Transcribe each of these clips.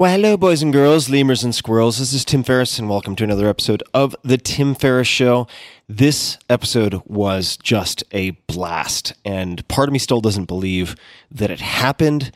Well, hello, boys and girls, lemurs and squirrels. This is Tim Ferriss, and welcome to another episode of The Tim Ferriss Show. This episode was just a blast, and part of me still doesn't believe that it happened.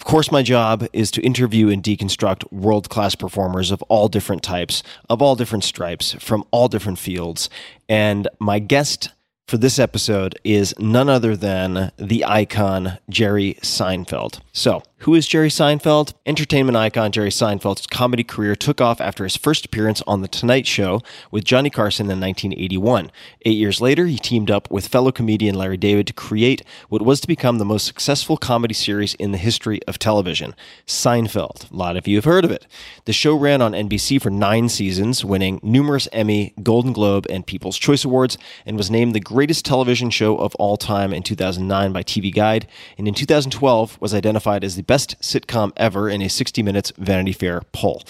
Of course, my job is to interview and deconstruct world class performers of all different types, of all different stripes, from all different fields. And my guest for this episode is none other than the icon Jerry Seinfeld. So, who is Jerry Seinfeld? Entertainment icon Jerry Seinfeld's comedy career took off after his first appearance on The Tonight Show with Johnny Carson in 1981. Eight years later, he teamed up with fellow comedian Larry David to create what was to become the most successful comedy series in the history of television Seinfeld. A lot of you have heard of it. The show ran on NBC for nine seasons, winning numerous Emmy, Golden Globe, and People's Choice Awards, and was named the greatest television show of all time in 2009 by TV Guide, and in 2012 was identified as the best sitcom ever in a 60 Minutes Vanity Fair poll.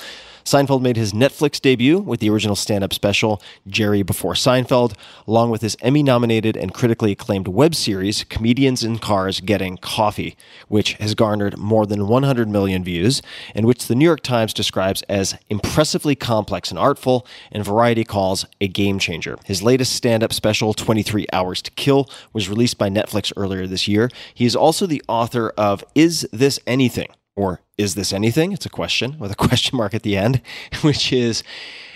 Seinfeld made his Netflix debut with the original stand up special, Jerry Before Seinfeld, along with his Emmy nominated and critically acclaimed web series, Comedians in Cars Getting Coffee, which has garnered more than 100 million views, and which the New York Times describes as impressively complex and artful, and Variety calls a game changer. His latest stand up special, 23 Hours to Kill, was released by Netflix earlier this year. He is also the author of Is This Anything? or is this anything? It's a question with a question mark at the end, which is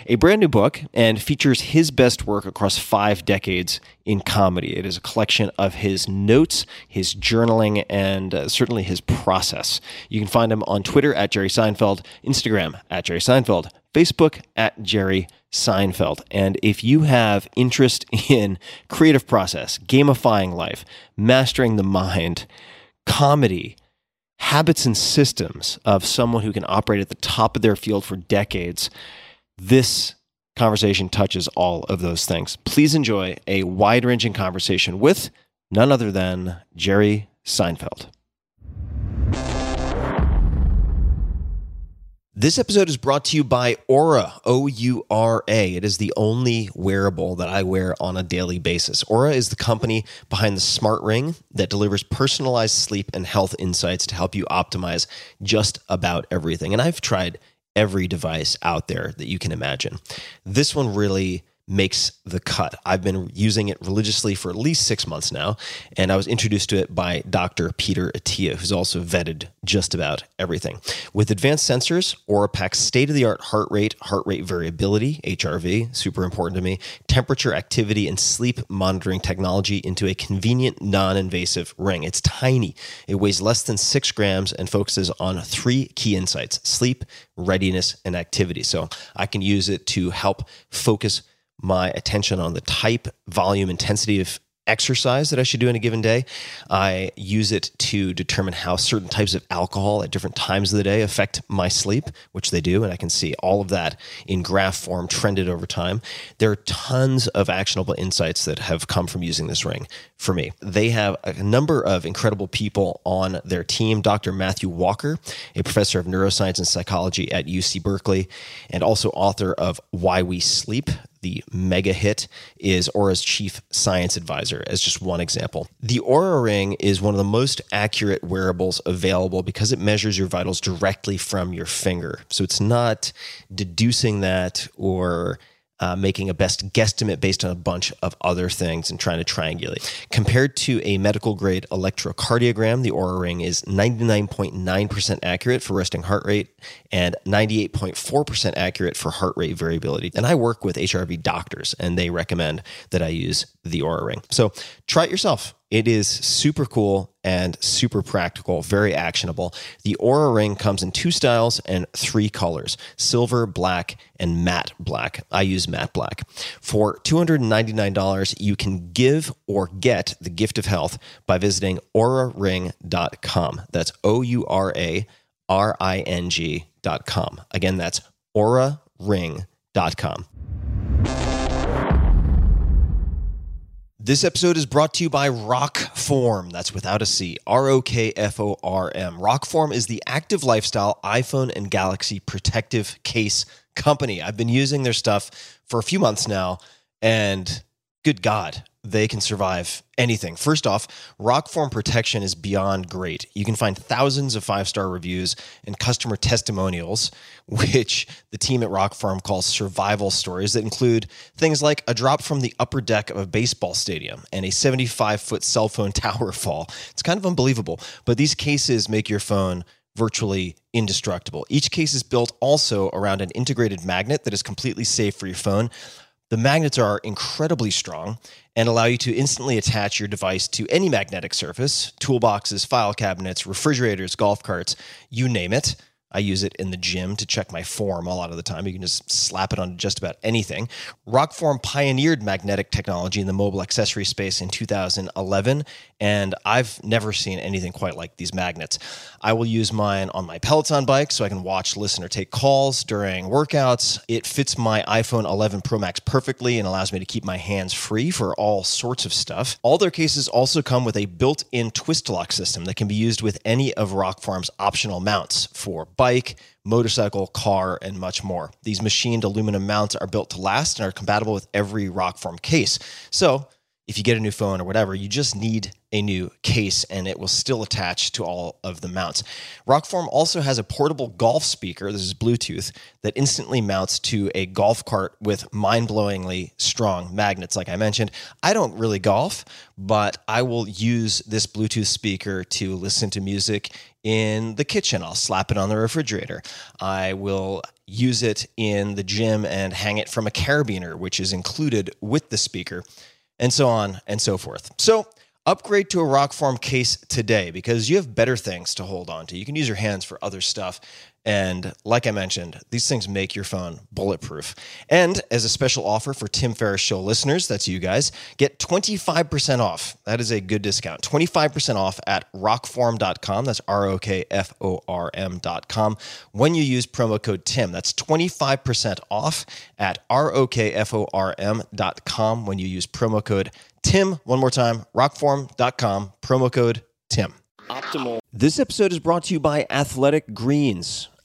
a brand new book and features his best work across five decades in comedy. It is a collection of his notes, his journaling, and uh, certainly his process. You can find him on Twitter at Jerry Seinfeld, Instagram at Jerry Seinfeld, Facebook at Jerry Seinfeld. And if you have interest in creative process, gamifying life, mastering the mind, comedy, habits and systems of someone who can operate at the top of their field for decades, this conversation touches all of those things. Please enjoy a wide ranging conversation with none other than Jerry Seinfeld. This episode is brought to you by Oura, O U R A. It is the only wearable that I wear on a daily basis. Oura is the company behind the smart ring that delivers personalized sleep and health insights to help you optimize just about everything. And I've tried every device out there that you can imagine. This one really makes the cut. I've been using it religiously for at least six months now, and I was introduced to it by Dr. Peter Attia, who's also vetted just about everything. With advanced sensors, Oura packs state of the art heart rate, heart rate variability, HRV, super important to me, temperature, activity, and sleep monitoring technology into a convenient, non invasive ring. It's tiny, it weighs less than six grams and focuses on three key insights sleep, readiness, and activity. So I can use it to help focus my attention on the type, volume, intensity of exercise that I should do in a given day. I use it to determine how certain types of alcohol at different times of the day affect my sleep, which they do. And I can see all of that in graph form trended over time. There are tons of actionable insights that have come from using this ring for me. They have a number of incredible people on their team. Dr. Matthew Walker, a professor of neuroscience and psychology at UC Berkeley, and also author of Why We Sleep, the mega hit, is Oura's chief science advisor, as just one example. The Oura Ring is one of the most accurate wearables available because it measures your vitals directly from your finger. So it's not deducing that or uh, making a best guesstimate based on a bunch of other things and trying to triangulate. Compared to a medical grade electrocardiogram, the Oura Ring is 99.9% accurate for resting heart rate and 98.4% accurate for heart rate variability. And I work with HRV doctors, and they recommend that I use the Oura Ring. So try it yourself. It is super cool and super practical, very actionable. The Oura Ring comes in two styles and three colors silver, black, and matte black. I use matte black. For $299, you can give or get the gift of health by visiting ouraring.com. That's O U R A R I N G.com. Again, that's ouraring.com. This episode is brought to you by Rokform. That's without a C. R O K F O R M. Rokform is the active lifestyle iPhone and Galaxy protective case company. I've been using their stuff for a few months now, and good God, they can survive anything. First off, rock Rokform protection is beyond great. You can find thousands of five star reviews and customer testimonials, which the team at Rock Rokform calls survival stories that include things like a drop from the upper deck of a baseball stadium and a 75 foot cell phone tower fall. It's kind of unbelievable, but these cases make your phone virtually indestructible. Each case is built also around an integrated magnet that is completely safe for your phone. The magnets are incredibly strong and allow you to instantly attach your device to any magnetic surface toolboxes, file cabinets, refrigerators, golf carts, you name it. I use it in the gym to check my form a lot of the time. You can just slap it on just about anything. Rokform pioneered magnetic technology in the mobile accessory space in 2011, and I've never seen anything quite like these magnets. I will use mine on my Peloton bike so I can watch, listen, or take calls during workouts. It fits my iPhone 11 Pro Max perfectly and allows me to keep my hands free for all sorts of stuff. All their cases also come with a built in twist lock system that can be used with any of Rokform's optional mounts for bike, motorcycle, car, and much more. These machined aluminum mounts are built to last and are compatible with every Rokform case. So, if you get a new phone or whatever, you just need a new case and it will still attach to all of the mounts. Rokform also has a portable golf speaker, this is Bluetooth, that instantly mounts to a golf cart with mind blowingly strong magnets, like I mentioned. I don't really golf, but I will use this Bluetooth speaker to listen to music in the kitchen. I'll slap it on the refrigerator. I will use it in the gym and hang it from a carabiner, which is included with the speaker and so on and so forth. So, upgrade to a Rokform case today because you have better things to hold on to. You can use your hands for other stuff. And like I mentioned, these things make your phone bulletproof. And as a special offer for Tim Ferriss Show listeners, that's you guys, get 25% off. That is a good discount. 25% off at rokform.com. That's R O K F O R M.com. When you use promo code TIM, that's 25% off at R O K F O R M.com when you use promo code TIM. One more time, rokform.com, promo code TIM. Optimal. This episode is brought to you by Athletic Greens.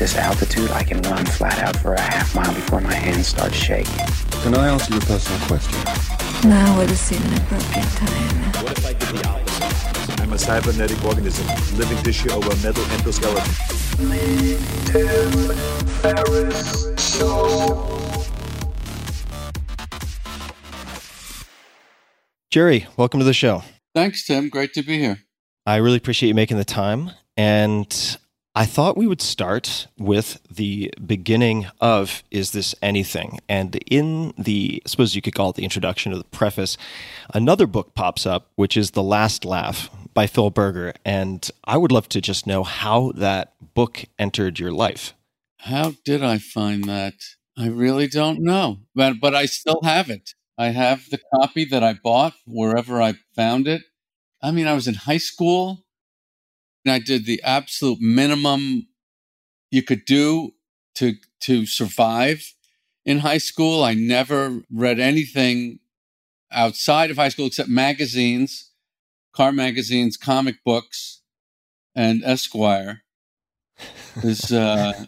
this altitude, I can run flat out for a half mile before my hands start shaking. Can I answer your personal question? Now would seem an appropriate time. What if I did the opposite? I'm a cybernetic organism, living tissue over a metal endoskeleton. Jerry, welcome to the show. Thanks, Tim. Great to be here. I really appreciate you making the time. And I thought we would start with the beginning of Is This Anything? And in the, I suppose you could call it the introduction or the preface, another book pops up, which is The Last Laugh by Phil Berger. And I would love to just know how that book entered your life. How did I find that? I really don't know, but, but I still have it. I have the copy that I bought wherever I found it. I mean, I was in high school and I did the absolute minimum you could do to to survive in high school. I never read anything outside of high school except magazines, car magazines, comic books, and Esquire. Is uh,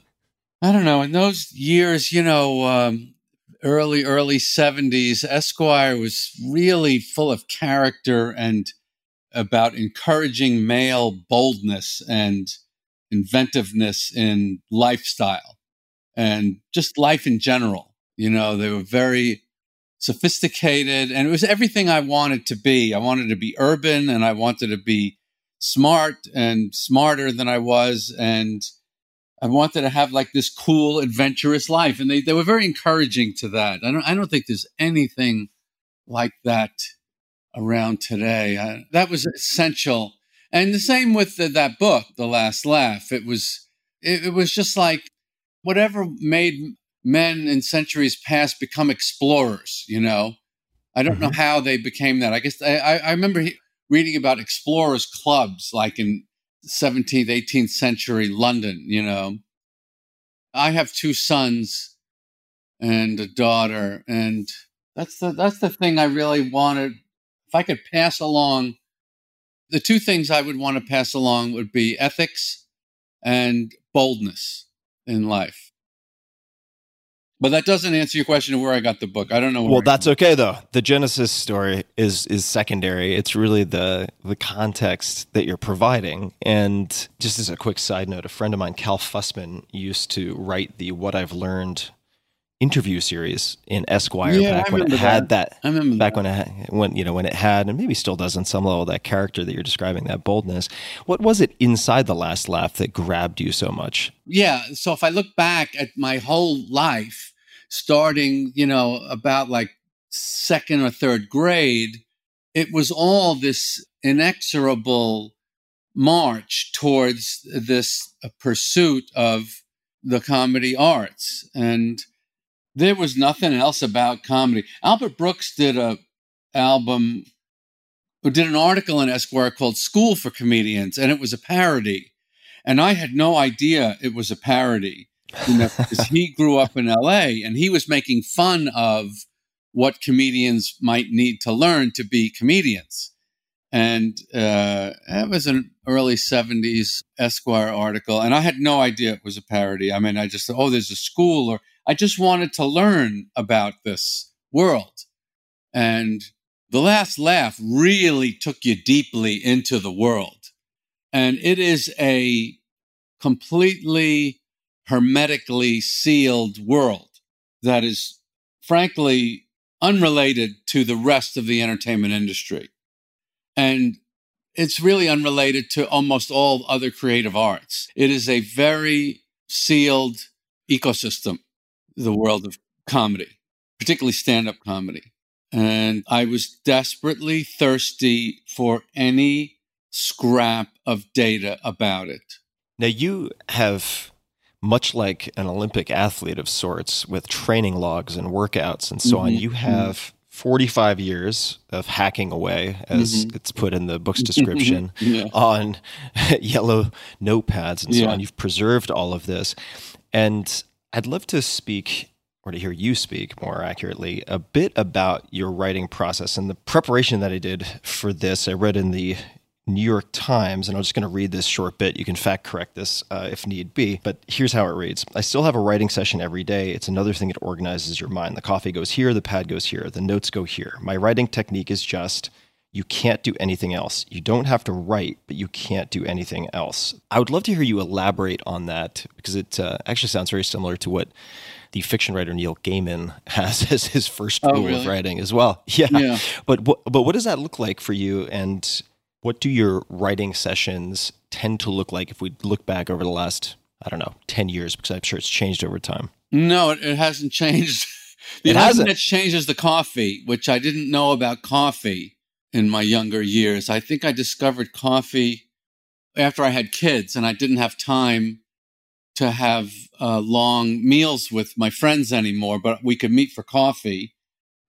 I don't know. In those years, you know, um, early early seventies, Esquire was really full of character and about encouraging male boldness and inventiveness in lifestyle and just life in general. You know, they were very sophisticated and it was everything I wanted to be. I wanted to be urban and I wanted to be smart and smarter than I was. And I wanted to have like this cool, adventurous life. And they, they were very encouraging to that. I don't, I don't think there's anything like that around today. I, that was essential. And the same with the, that book, The Last Laugh. It was it, it was just like whatever made men in centuries past become explorers. You know, I don't mm-hmm. know how they became that. I guess I, I remember he, reading about explorers clubs, like in 17th, 18th century London. You know, I have two sons and a daughter, and that's the that's the thing I really wanted if I could pass along the two things I would want to pass along would be ethics and boldness in life. But that doesn't answer your question of where I got the book. I don't know. Well, that's okay though. The Genesis story is is secondary. It's really the the context that you're providing. And just as a quick side note, a friend of mine, Cal Fussman, used to write the "What I've Learned" interview series in Esquire yeah, back when it had that. I remember back that. when it had, when you know when it had and maybe still does on some level that character that you're describing that boldness. What was it inside the last laugh that grabbed you so much? Yeah, so if I look back at my whole life, starting you know about like second or third grade, it was all this inexorable march towards this pursuit of the comedy arts and there was nothing else about comedy. Albert Brooks did a album who did an article in Esquire called School for Comedians, and it was a parody. And I had no idea it was a parody. You know, because he grew up in LA and he was making fun of what comedians might need to learn to be comedians. And uh, that was an early 70s Esquire article. And I had no idea it was a parody. I mean, I just, thought, oh, there's a school or I just wanted to learn about this world. And the last laugh really took you deeply into the world. And it is a completely hermetically sealed world that is frankly unrelated to the rest of the entertainment industry. And it's really unrelated to almost all other creative arts. It is a very sealed ecosystem the world of comedy, particularly stand up comedy. And I was desperately thirsty for any scrap of data about it. Now, you have, much like an Olympic athlete of sorts, with training logs and workouts and so mm-hmm. on, you mm-hmm. have 45 years of hacking away, as mm-hmm. it's put in the book's description, yeah. on yellow notepads and so yeah. on. You've preserved all of this. And I'd love to speak or to hear you speak more accurately a bit about your writing process and the preparation that I did for this. I read in the New York Times, and I'm just going to read this short bit. You can fact correct this uh, if need be, but here's how it reads I still have a writing session every day. It's another thing that organizes your mind. The coffee goes here, the pad goes here, the notes go here. My writing technique is just you can't do anything else. You don't have to write, but you can't do anything else. I would love to hear you elaborate on that because it uh, actually sounds very similar to what the fiction writer Neil Gaiman has as his first oh, rule really? of writing as well. Yeah. yeah. But but what does that look like for you? And What do your writing sessions tend to look like if we look back over the last, I don't know, 10 years? Because I'm sure it's changed over time. No, it, it hasn't changed. the It hasn't? that's changed is the coffee, which I didn't know about coffee in my younger years. I think I discovered coffee after I had kids and I didn't have time to have uh, long meals with my friends anymore, but we could meet for coffee.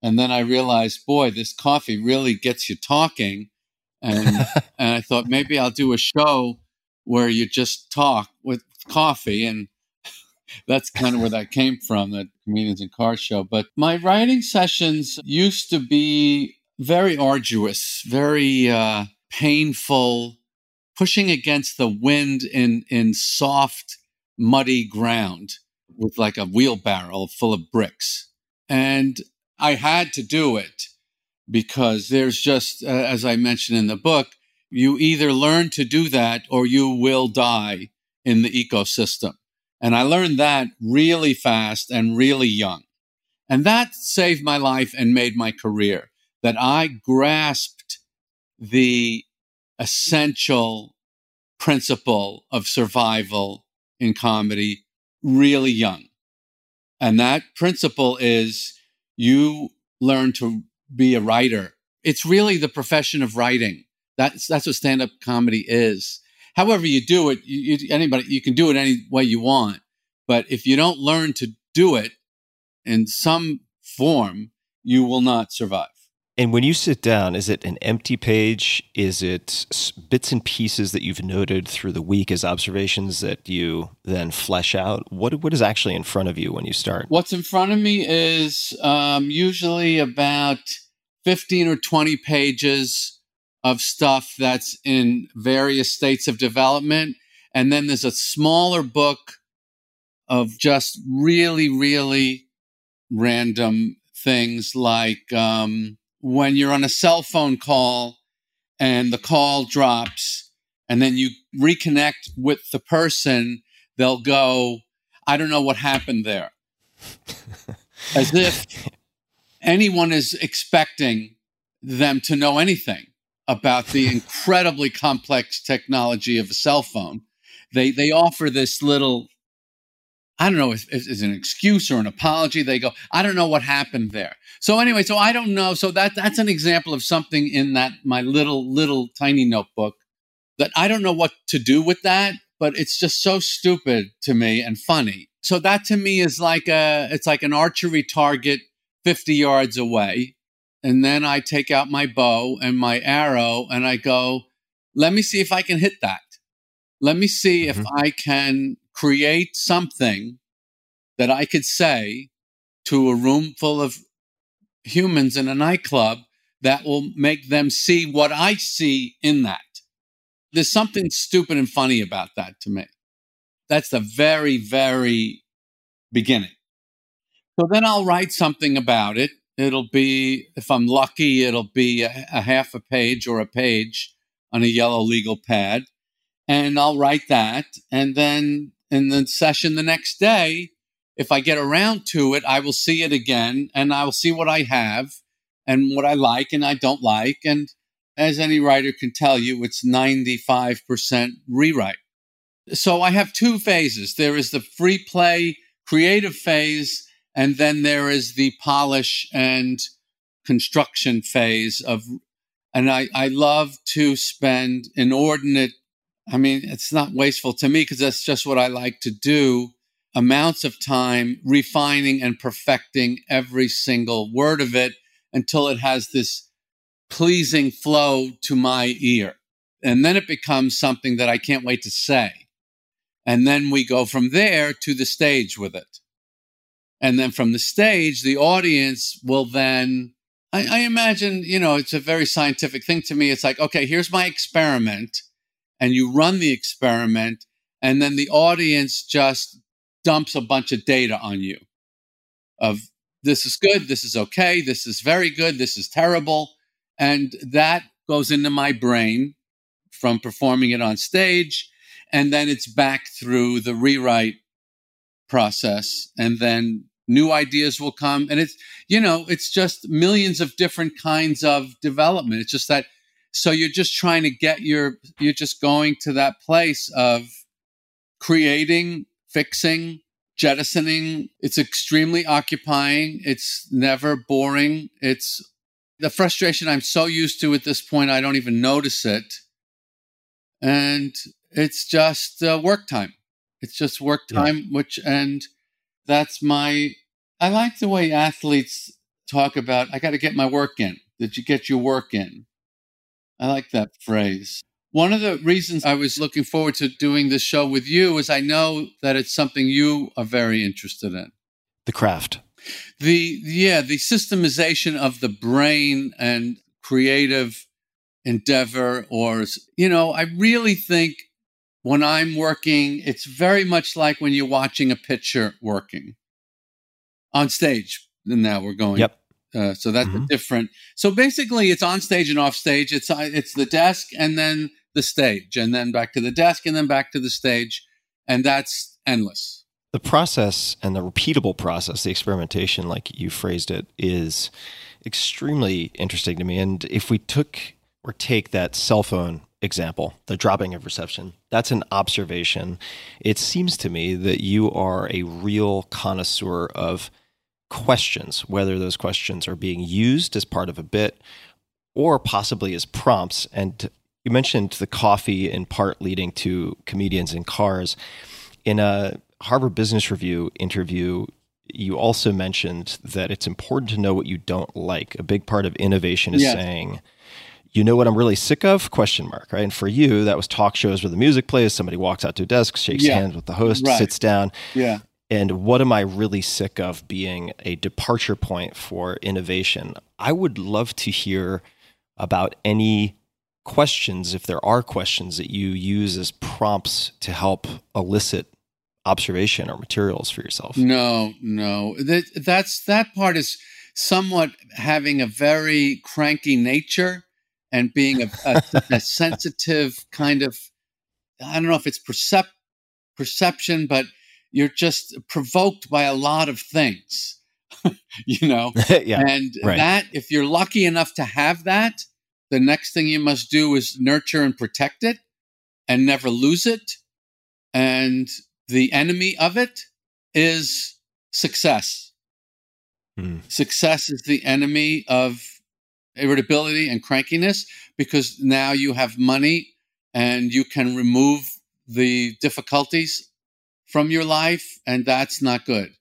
And then I realized, boy, this coffee really gets you talking. And, and I thought maybe I'll do a show where you just talk with coffee. And that's kind of where that came from, that comedians and car show. But my writing sessions used to be very arduous, very uh, painful, pushing against the wind in in soft, muddy ground with like a wheelbarrow full of bricks. And I had to do it because there's just, uh, as I mentioned in the book, you either learn to do that or you will die in the ecosystem. And I learned that really fast and really young. And that saved my life and made my career. That I grasped the essential principle of survival in comedy really young. And that principle is you learn to be a writer. It's really the profession of writing. That's that's what stand-up comedy is. However you do it, you, you, anybody you can do it any way you want. But if you don't learn to do it in some form, you will not survive. And when you sit down, is it an empty page? Is it bits and pieces that you've noted through the week as observations that you then flesh out? What what is actually in front of you when you start? What's in front of me is um, usually about 15 or 20 pages of stuff that's in various states of development. And then there's a smaller book of just really, really random things like um, when you're on a cell phone call and the call drops and then you reconnect with the person, they'll go, I don't know what happened there. As if anyone is expecting them to know anything about the incredibly complex technology of a cell phone. They they offer this little I don't know if it's an excuse or an apology. They go, I don't know what happened there. So anyway, so I don't know. So that that's an example of something in that my little little tiny notebook that I don't know what to do with that, but it's just so stupid to me and funny. So that to me is like a it's like an archery target 50 yards away. And then I take out my bow and my arrow and I go, let me see if I can hit that. Let me see if mm-hmm. I can create something that I could say to a room full of humans in a nightclub that will make them see what I see in that. There's something stupid and funny about that to me. That's the very, very beginning. So then I'll write something about it. It'll be, if I'm lucky, it'll be a, a half a page or a page on a yellow legal pad. And I'll write that. And then in the session the next day, if I get around to it, I will see it again and I will see what I have and what I like and I don't like. And as any writer can tell you, it's 95% rewrite. So I have two phases. There is the free play creative phase, and then there is the polish and construction phase of, and I, I love to spend inordinate, I mean, it's not wasteful to me because that's just what I like to do, amounts of time refining and perfecting every single word of it until it has this pleasing flow to my ear. And then it becomes something that I can't wait to say. And then we go from there to the stage with it. And then from the stage, the audience will then, I, I, imagine, you know, it's a very scientific thing to me. It's like, okay, here's my experiment. And you run the experiment. And then the audience just dumps a bunch of data on you of this is good, this is okay, this is very good, this is terrible. And that goes into my brain from performing it on stage. And then it's back through the rewrite process. And then new ideas will come. And it's, you know, it's just millions of different kinds of development. It's just that So you're just trying to get your, you're just going to that place of creating, fixing, jettisoning. It's extremely occupying. It's never boring. It's the frustration I'm so used to at this point, I don't even notice it. And it's just uh, work time. It's just work time, yeah. which, and that's my, I like the way athletes talk about, I got to get my work in. Did you get your work in? I like that phrase. One of the reasons I was looking forward to doing this show with you is I know that it's something you are very interested in. The craft. The yeah, the systemization of the brain and creative endeavor or you know, I really think when I'm working, it's very much like when you're watching a pitcher working on stage. And now we're going yep. Uh, so that's mm-hmm. different. So basically, it's on stage and off stage. It's uh, it's the desk and then the stage, and then back to the desk and then back to the stage, and that's endless. The process and the repeatable process, the experimentation, like you phrased it, is extremely interesting to me. And if we took or take that cell phone example, the dropping of reception, that's an observation. It seems to me that you are a real connoisseur of questions, whether those questions are being used as part of a bit or possibly as prompts. And you mentioned the coffee in part leading to comedians in cars. In a Harvard Business Review interview, you also mentioned that it's important to know what you don't like. A big part of innovation is yes. saying, you know what I'm really sick of? Question mark, right? And for you, that was talk shows where the music plays, somebody walks out to a desk, shakes yeah. hands with the host, right. sits down. Yeah and what am I really sick of being a departure point for innovation? I would love to hear about any questions, if there are questions that you use as prompts to help elicit observation or materials for yourself. No, no. That, that's that part is somewhat having a very cranky nature and being a, a, a sensitive kind of I don't know if it's percep- perception, but you're just provoked by a lot of things, you know? yeah, and right. that, if you're lucky enough to have that, the next thing you must do is nurture and protect it and never lose it. And the enemy of it is success. Hmm. Success is the enemy of irritability and crankiness because now you have money and you can remove the difficulties from your life, and that's not good.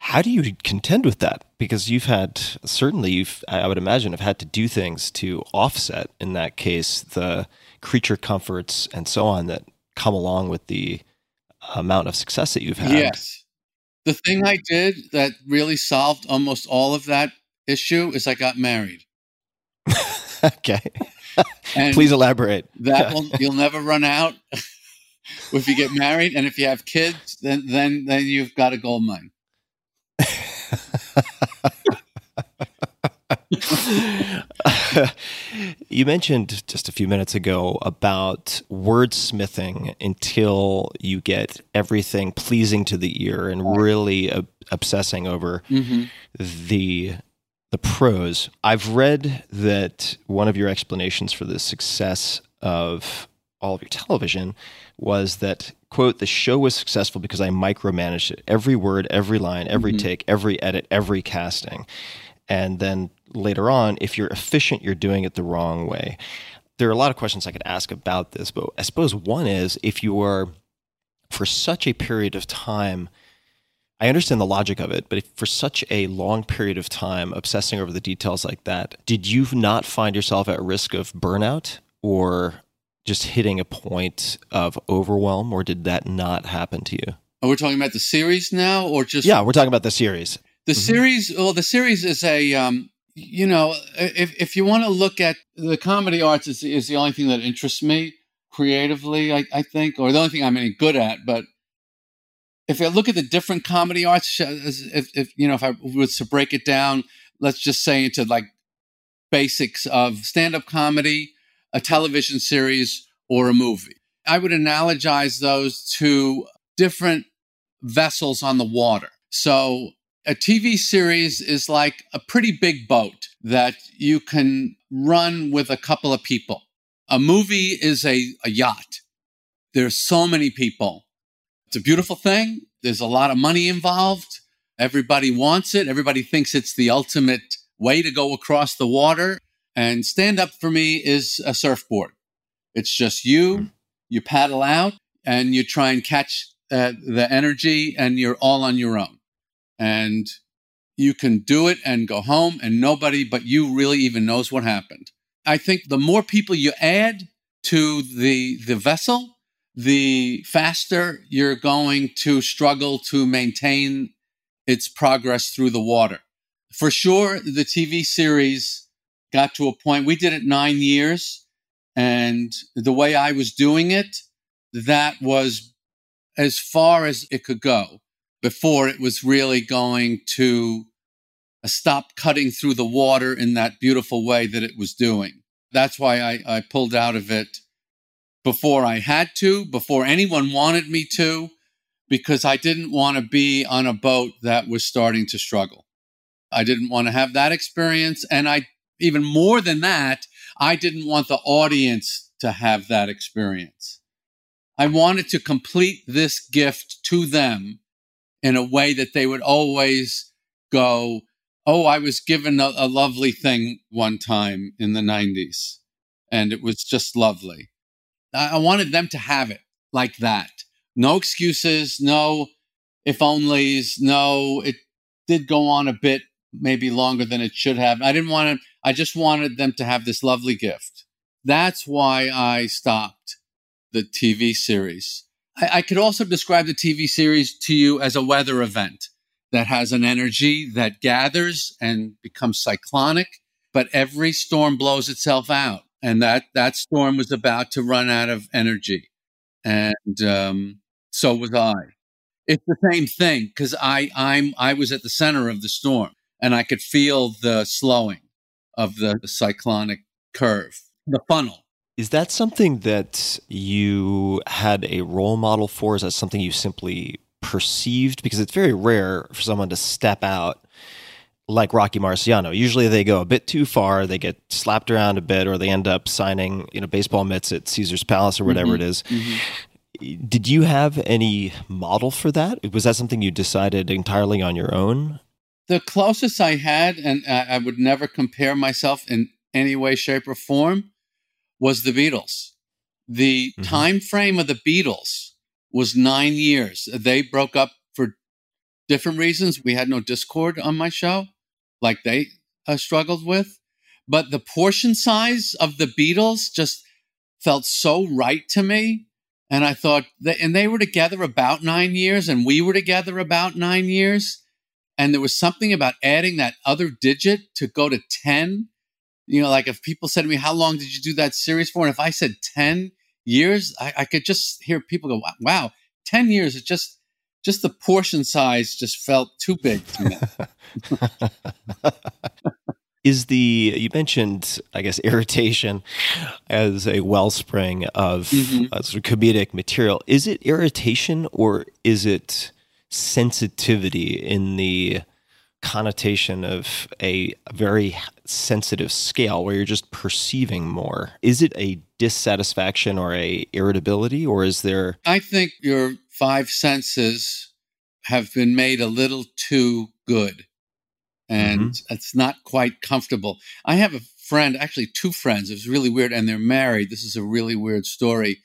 How do you contend with that? Because you've had certainly you've I would imagine have had to do things to offset in that case the creature comforts and so on that come along with the amount of success that you've had. Yes. The thing I did that really solved almost all of that issue is I got married. okay. Please elaborate. That will you'll never run out if you get married and if you have kids, then then then you've got a gold mine. you mentioned just a few minutes ago about wordsmithing until you get everything pleasing to the ear and really ob- obsessing over mm-hmm. the the prose. I've read that one of your explanations for the success of all of your television was that quote the show was successful because i micromanaged it. Every word every line every mm-hmm. take every edit every casting. And then later on if you're efficient you're doing it the wrong way. There are a lot of questions i could ask about this but i suppose one is if you are for such a period of time I understand the logic of it, but for such a long period of time obsessing over the details like that, did you not find yourself at risk of burnout or just hitting a point of overwhelm, or did that not happen to you? Are we talking about the series now, or just yeah? We're talking about the series. The mm-hmm. series. Well, the series is a um, you know, if if you want to look at the comedy arts, is is the only thing that interests me creatively. I, I think, or the only thing I'm any good at. But if I look at the different comedy arts, if, if you know, if I was to break it down, let's just say into like basics of stand up comedy a television series, or a movie. I would analogize those to different vessels on the water. So a TV series is like a pretty big boat that you can run with a couple of people. A movie is a, a yacht. There's so many people. It's a beautiful thing. There's a lot of money involved. Everybody wants it. Everybody thinks it's the ultimate way to go across the water. And stand up for me is a surfboard. It's just you, you paddle out and you try and catch uh, the energy and you're all on your own. And you can do it and go home and nobody but you really even knows what happened. I think the more people you add to the, the vessel, the faster you're going to struggle to maintain its progress through the water. For sure, the TV series got to a point, we did it nine years, and the way I was doing it, that was as far as it could go before it was really going to uh, stop cutting through the water in that beautiful way that it was doing. That's why I, I pulled out of it before I had to, before anyone wanted me to, because I didn't want to be on a boat that was starting to struggle. I didn't want to have that experience. And I, even more than that, I didn't want the audience to have that experience. I wanted to complete this gift to them in a way that they would always go, Oh, I was given a, a lovely thing one time in the 90s, and it was just lovely. I, I wanted them to have it like that. No excuses, no if onlys, no, it did go on a bit, maybe longer than it should have. I didn't want to, I just wanted them to have this lovely gift. That's why I stopped the TV series. I, I could also describe the TV series to you as a weather event that has an energy that gathers and becomes cyclonic, but every storm blows itself out. And that, that storm was about to run out of energy. And um, so was I. It's the same thing because I, I'm, I was at the center of the storm and I could feel the slowing of the, cyclonic curve, the funnel. Is that something that you had a role model for? Is that something you simply perceived? Because it's very rare for someone to step out like Rocky Marciano. Usually they go a bit too far, they get slapped around a bit, or they end up signing, you know, baseball mitts at Caesar's Palace or whatever mm-hmm. it is. Mm-hmm. Did you have any model for that? Was that something you decided entirely on your own? The closest I had, and I would never compare myself in any way, shape, or form, was the Beatles. The mm-hmm. time frame of the Beatles was nine years. They broke up for different reasons. We had no Discord on my show, like they uh, struggled with. But the portion size of the Beatles just felt so right to me. And I thought, that, and they were together about nine years, and we were together about nine years. And there was something about adding that other digit to go to 10 you know, like if people said to me, How long did you do that series for? And if I said 10 years, I, I could just hear people go, Wow, 10 years, it just, just the portion size just felt too big to me. is the you mentioned i guess irritation as a wellspring of mm-hmm. uh, sort of comedic material is it irritation or is it sensitivity in the connotation of a very sensitive scale where you're just perceiving more. Is it a dissatisfaction or a irritability or is there i think your five senses have been made a little too good and mm-hmm. it's not quite comfortable. I have a friend actually two friends it's really weird and they're married. This is a really weird story.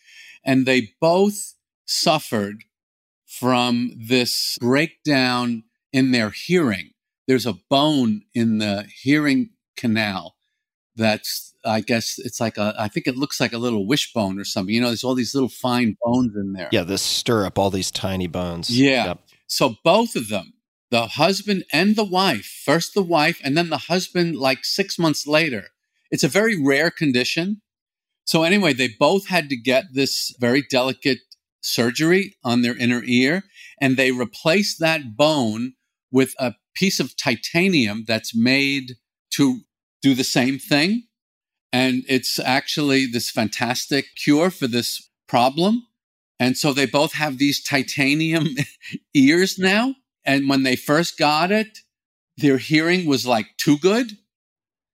And they both suffered from this breakdown in their hearing there's a bone in the hearing canal that's I guess it's like a I think it looks like a little wishbone or something. You know, there's all these little fine bones in there. Yeah, the stirrup, all these tiny bones. Yeah. Yep. So both of them, the husband and the wife, first the wife and then the husband like 6 months later. It's a very rare condition. So anyway, they both had to get this very delicate surgery on their inner ear and they replace that bone with a piece of titanium that's made to do the same thing. And it's actually this fantastic cure for this problem. And so they both have these titanium ears now. And when they first got it, their hearing was like too good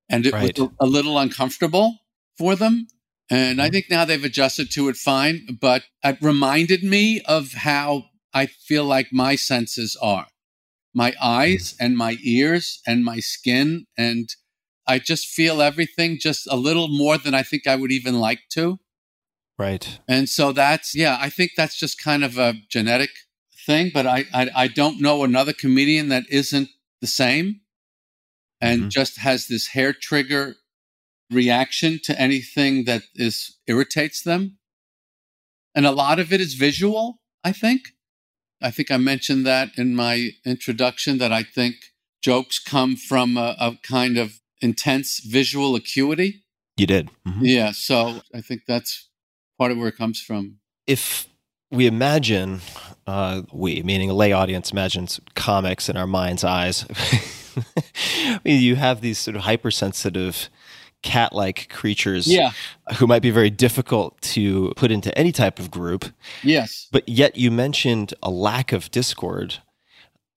and it right. was a little uncomfortable for them. And I think now they've adjusted to it fine, but it reminded me of how I feel like my senses are my eyes and my ears and my skin. And I just feel everything just a little more than I think I would even like to. Right. And so that's, yeah, I think that's just kind of a genetic thing, but I, I, I don't know another comedian that isn't the same and Mhm. just has this hair trigger reaction to anything that is irritates them. And a lot of it is visual, I think. I think I mentioned that in my introduction that I think jokes come from a, a kind of intense visual acuity. You did. Mhm. Yeah, so I think that's part of where it comes from. if we imagine, uh, we meaning a lay audience imagines comics in our mind's eyes, I mean, you have these sort of hypersensitive cat-like creatures Yeah. who might be very difficult to put into any type of group Yes. but yet you mentioned a lack of discord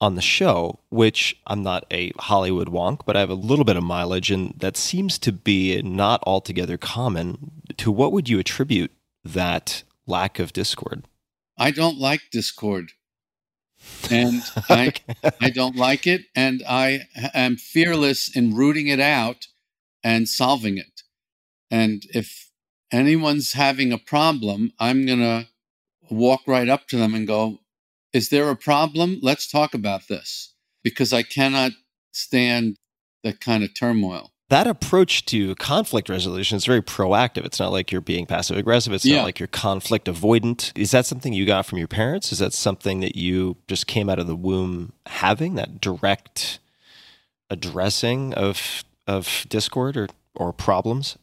on the show which i'm not a hollywood wonk but i have a little bit of mileage and that seems to be not altogether common to what would you attribute that lack of discord I don't like Discord. And I I don't like it and I am fearless in rooting it out and solving it. And if anyone's having a problem, I'm going to walk right up to them and go, "Is there a problem? Let's talk about this." Because I cannot stand that kind of turmoil. that approach to conflict resolution is very proactive. It's not like you're being passive aggressive. It's Yeah. not like you're conflict avoidant. Is that something you got from your parents? Is that something that you just came out of the womb having that direct addressing of of discord or or problems?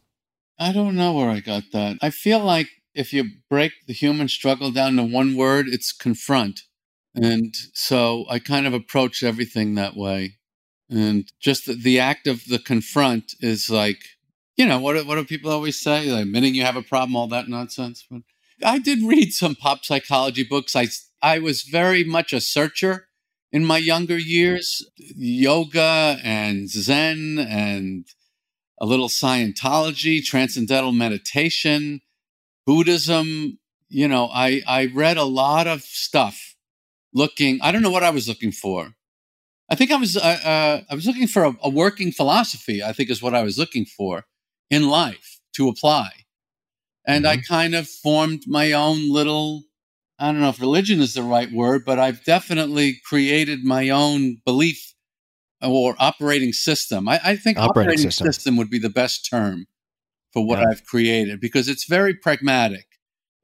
I don't know where I got that. I feel like if you break the human struggle down to one word, it's confront. And so I kind of approach everything that way. And just the, the act of the confront is like, you know, what, what do people always say? Like, admitting you have a problem, all that nonsense. But I did read some pop psychology books. I, I was very much a searcher in my younger years yoga and Zen and a little Scientology, transcendental meditation, Buddhism. You know, I, I read a lot of stuff looking, I don't know what I was looking for. I think I was, uh, uh, I was looking for a, a working philosophy, I think is what I was looking for in life to apply. And I kind of formed my own little, I don't know if religion is the right word, but I've definitely created my own belief uh, or operating system. I, I think Operating operating, system. system. would be the best term for what Yeah. I've created because it's very pragmatic.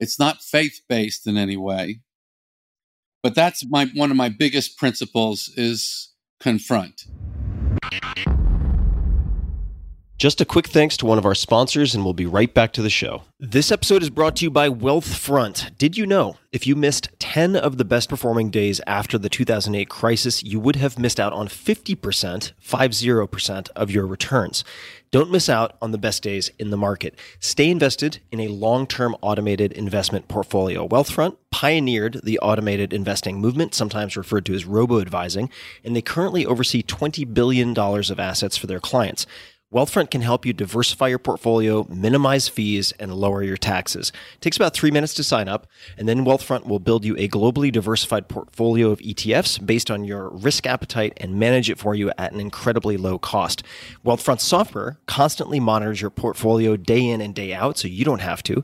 It's not faith based in any way. But that's my one of my biggest principles is confront. Just a quick thanks to one of our sponsors, and we'll be right back to the show. This episode is brought to you by Wealthfront. Did you know if you missed 10 of the best performing days after the 2008 crisis, you would have missed out on 50%, 50% of your returns? Don't miss out on the best days in the market. Stay invested in a long term automated investment portfolio. Wealthfront pioneered the automated investing movement, sometimes referred to as robo advising, and they currently oversee $20 billion of assets for their clients. Wealthfront can help you diversify your portfolio, minimize fees, and lower your taxes. It takes about three minutes to sign up, and then Wealthfront will build you a globally diversified portfolio of ETFs based on your risk appetite and manage it for you at an incredibly low cost. Wealthfront software constantly monitors your portfolio day in and day out, so you don't have to.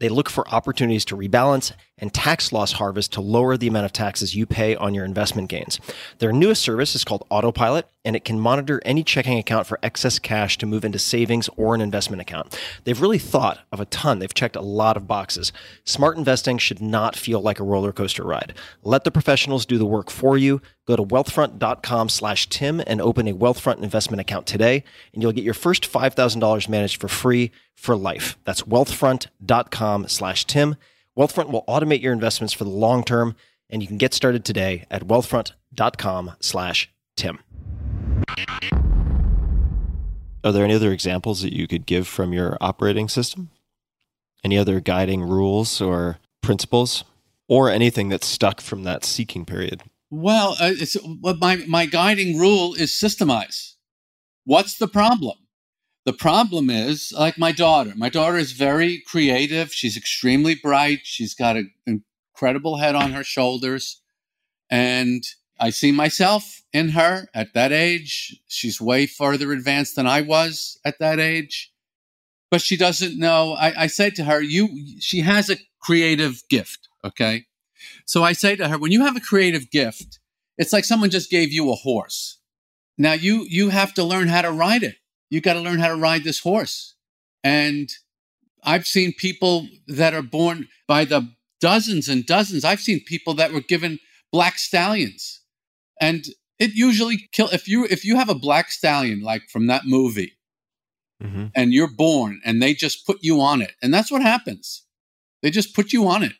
They look for opportunities to rebalance and tax loss harvest to lower the amount of taxes you pay on your investment gains. Their newest service is called Autopilot, and it can monitor any checking account for excess cash to move into savings or an investment account. They've really thought of a ton. They've checked a lot of boxes. Smart investing should not feel like a roller coaster ride. Let the professionals do the work for you. Go to wealthfront.com slash Tim and open a Wealthfront investment account today, and you'll get your first $5,000 managed for free for life. That's wealthfront.com slash Tim. Wealthfront will automate your investments for the long term, and you can get started today at wealthfront.com slash Tim. Are there any other examples that you could give from your operating system? Any other guiding rules or principles? Or anything that's stuck from that seeking period? Well, uh, it's well, my my guiding rule is systemize. What's the problem? The problem is, like my daughter, my daughter is very creative. She's extremely bright. She's got an incredible head on her shoulders. And I see myself in her at that age. She's way further advanced than I was at that age. But she doesn't know. I, I say to her, you, she has a creative gift. Okay. So I say to her, when you have a creative gift, it's like someone just gave you a horse. Now you, you have to learn how to ride it you got to learn how to ride this horse. And I've seen people that are born by the dozens and dozens. I've seen people that were given black stallions. And it usually kill if you if you have a black stallion like from that movie mm-hmm. and you're born and they just put you on it. And that's what happens. They just put you on it.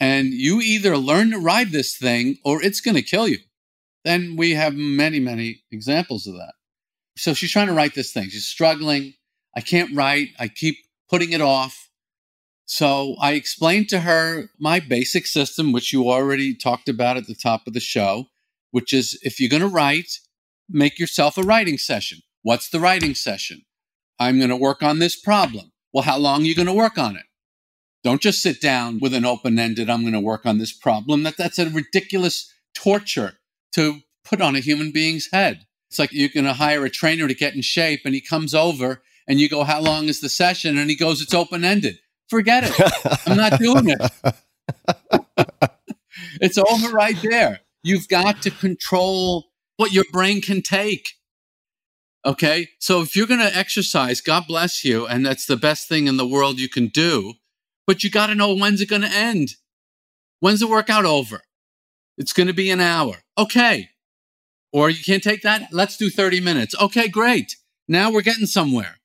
And you either learn to ride this thing or it's going to kill you. Then we have many, many examples of that. So she's trying to write this thing. She's struggling. I can't write. I keep putting it off. So I explained to her my basic system, which you already talked about at the top of the show, which is if you're going to write, make yourself a writing session. What's the writing session? I'm going to work on this problem. Well, how long are you going to work on it? Don't just sit down with an open ended, I'm going to work on this problem. That, that's a ridiculous torture to put on a human being's head. It's like you're going to hire a trainer to get in shape, and he comes over, and you go, "How long is the session?" And he goes, "It's open ended." Forget it. I'm not doing it. it's over right there. You've got to control what your brain can take. Okay. So if you're going to exercise, God bless you. And that's the best thing in the world you can do. But you got to know when's it going to end? When's the workout over? It's going to be an hour. Okay. Or you can't take that? Let's do 30 minutes. Okay, great. Now we're getting somewhere.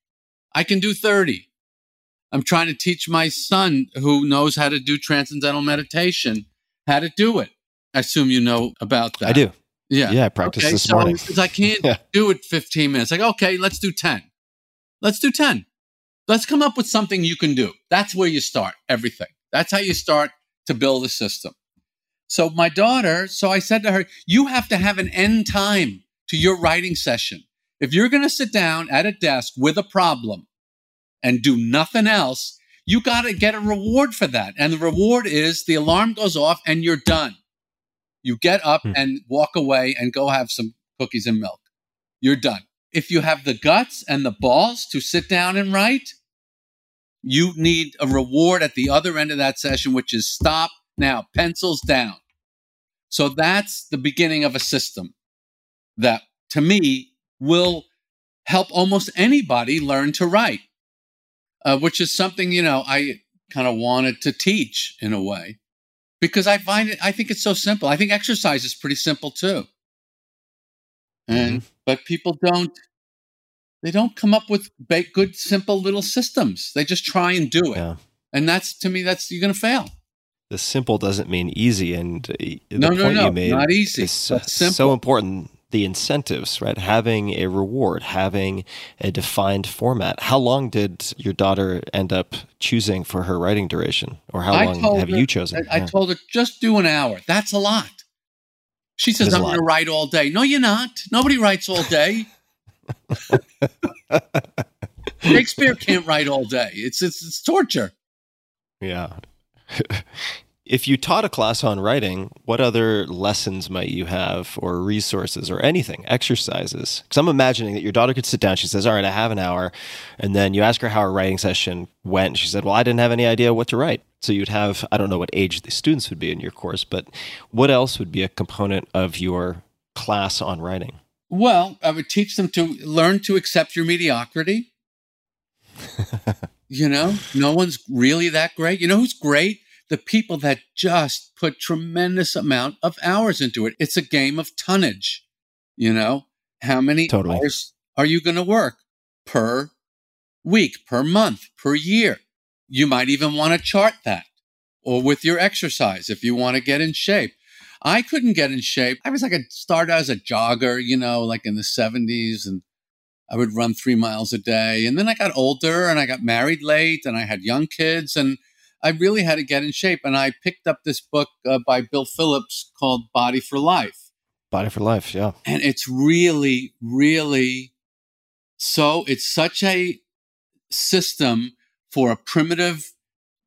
I can do 30. I'm trying to teach my son who knows how to do transcendental meditation how to do it. I assume you know about that. I do. Yeah. Yeah, I practiced okay, this so morning. I can't yeah. do it 15 minutes. Like, okay, let's do 10. Let's do 10. Let's come up with something you can do. That's where you start everything. That's how you start to build a system. So my daughter, so I said to her, you have to have an end time to your writing session. If you're going to sit down at a desk with a problem and do nothing else, you got to get a reward for that. And the reward is the alarm goes off and you're done. You get up hmm. and walk away and go have some cookies and milk. You're done. If you have the guts and the balls to sit down and write, you need a reward at the other end of that session, which is stop now, pencils down. So that's the beginning of a system that to me will help almost anybody learn to write, uh, which is something, you know, I kind of wanted to teach in a way because I find it, I think it's so simple. I think exercise is pretty simple too. And, mm-hmm. but people don't, they don't come up with good, simple little systems. They just try and do it. Yeah. And that's, to me, that's, you're going to fail the simple doesn't mean easy. And uh, the no, point no, no, you made not easy. Is so important. The incentives, right? Having a reward, having a defined format. How long did your daughter end up choosing for her writing duration, or how long have her, you chosen? I, I, told her just do an hour. That's a lot. She says, "I'm going to write all day." No, you're not. Nobody writes all day. Shakespeare can't write all day. It's it's, it's torture. Yeah, if you taught a class on writing, what other lessons might you have, or resources, or anything, exercises? Because I'm imagining that your daughter could sit down. She says, "All right, I have an hour," and then you ask her how her writing session went. She said, "Well, I didn't have any idea what to write." So you'd have I don't know what age the students would be in your course, but what else would be a component of your class on writing? Well, I would teach them to learn to accept your mediocrity. You know, no one's really that great. You know who's great? The people that just put tremendous amount of hours into it. It's a game of tonnage. You know, how many totally. hours are you going to work per week, per month, per year? You might even want to chart that or with your exercise if you want to get in shape. I couldn't get in shape. I was like a started as a jogger, you know, like in the 70s and I would run three miles a day. And then I got older and I got married late and I had young kids and I really had to get in shape. And I picked up this book uh, by Bill Phillips called Body for Life. Body for Life, yeah. And it's really, really so it's such a system for a primitive,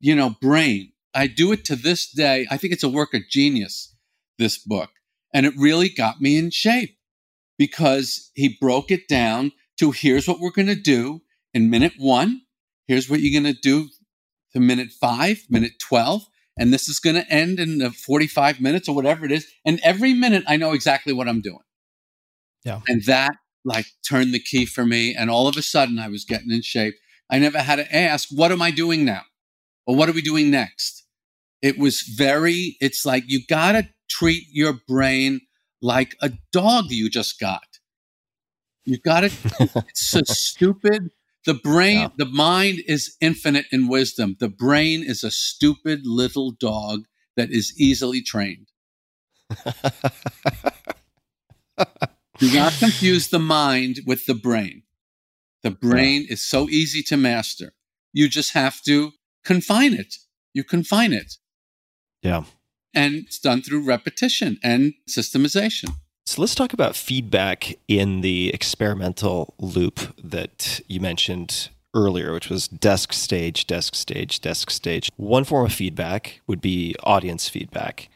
you know, brain. I do it to this day. I think it's a work of genius, this book. And it really got me in shape because he broke it down to here's what we're going to do in minute one. Here's what you're going to do to minute five, minute 12. And this is going to end in 45 minutes or whatever it is. And every minute I know exactly what I'm doing. Yeah. And that like turned the key for me. And all of a sudden I was getting in shape. I never had to ask, what am I doing now? Or what are we doing next? It was very, it's like you got to treat your brain like a dog you just got. You got to, it's so stupid. The brain, Yeah. the mind is infinite in wisdom. The brain is a stupid little dog that is easily trained. Do not confuse the mind with the brain. The brain is so easy to master. You just have to confine it. You confine it. Yeah. And it's done through repetition and systemization. So let's talk about feedback in the experimental loop that you mentioned earlier, which was desk stage, desk stage, desk stage. One form of feedback would be audience feedback.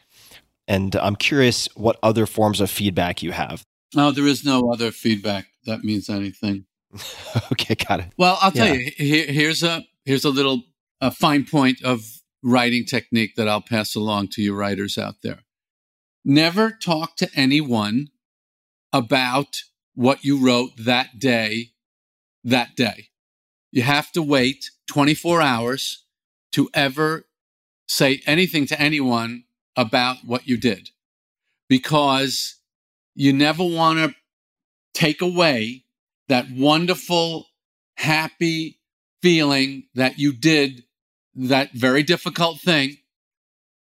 And I'm curious what other forms of feedback you have. No, there is no other feedback that means anything. okay, got it. Well, I'll tell Yeah. you. Here, here's a here's a little a fine point of writing technique that I'll pass along to you writers out there. Never talk to anyone about what you wrote that day. That day, you have to wait 24 hours to ever say anything to anyone about what you did, because you never want to take away that wonderful, happy feeling that you did that very difficult thing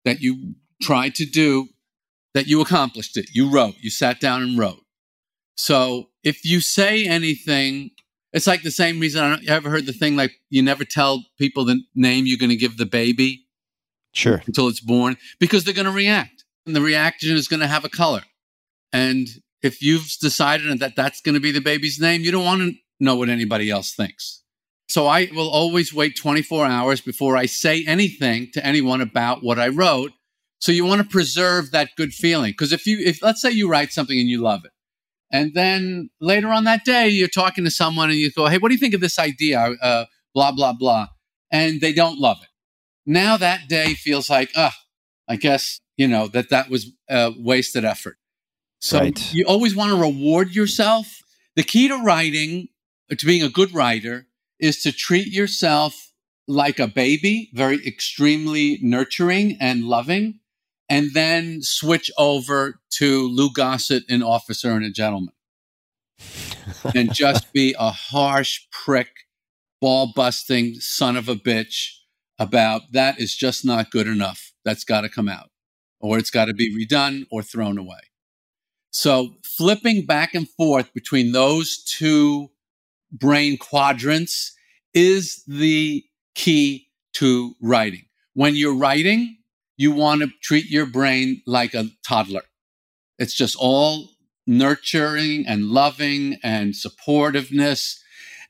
that you tried to do, that you accomplished it. You wrote, you sat down and wrote. So if you say anything, it's like the same reason I don't, you ever heard the thing like you never tell people the name you're going to give the baby Sure. until it's born because they're going to react and the reaction is going to have a color. And if you've decided that that's going to be the baby's name, you don't want to know what anybody else thinks. So I will always wait 24 hours before I say anything to anyone about what I wrote. So you want to preserve that good feeling. Because if you, if let's say you write something and you love it, and then later on that day you're talking to someone and you go, "Hey, what do you think of this idea?" Uh, blah blah blah, and they don't love it. Now that day feels like, ah, I guess you know that that was a wasted effort. So Right. you always want to reward yourself. The key to writing, to being a good writer, is to treat yourself like a baby, very extremely nurturing and loving, and then switch over to Lou Gossett, an officer and a gentleman, and just be a harsh prick, ball busting son of a bitch about that is just not good enough. That's got to come out, or it's got to be redone or thrown away. So flipping back and forth between those two brain quadrants is the key to writing. When you're writing, you want to treat your brain like a toddler. It's just all nurturing and loving and supportiveness.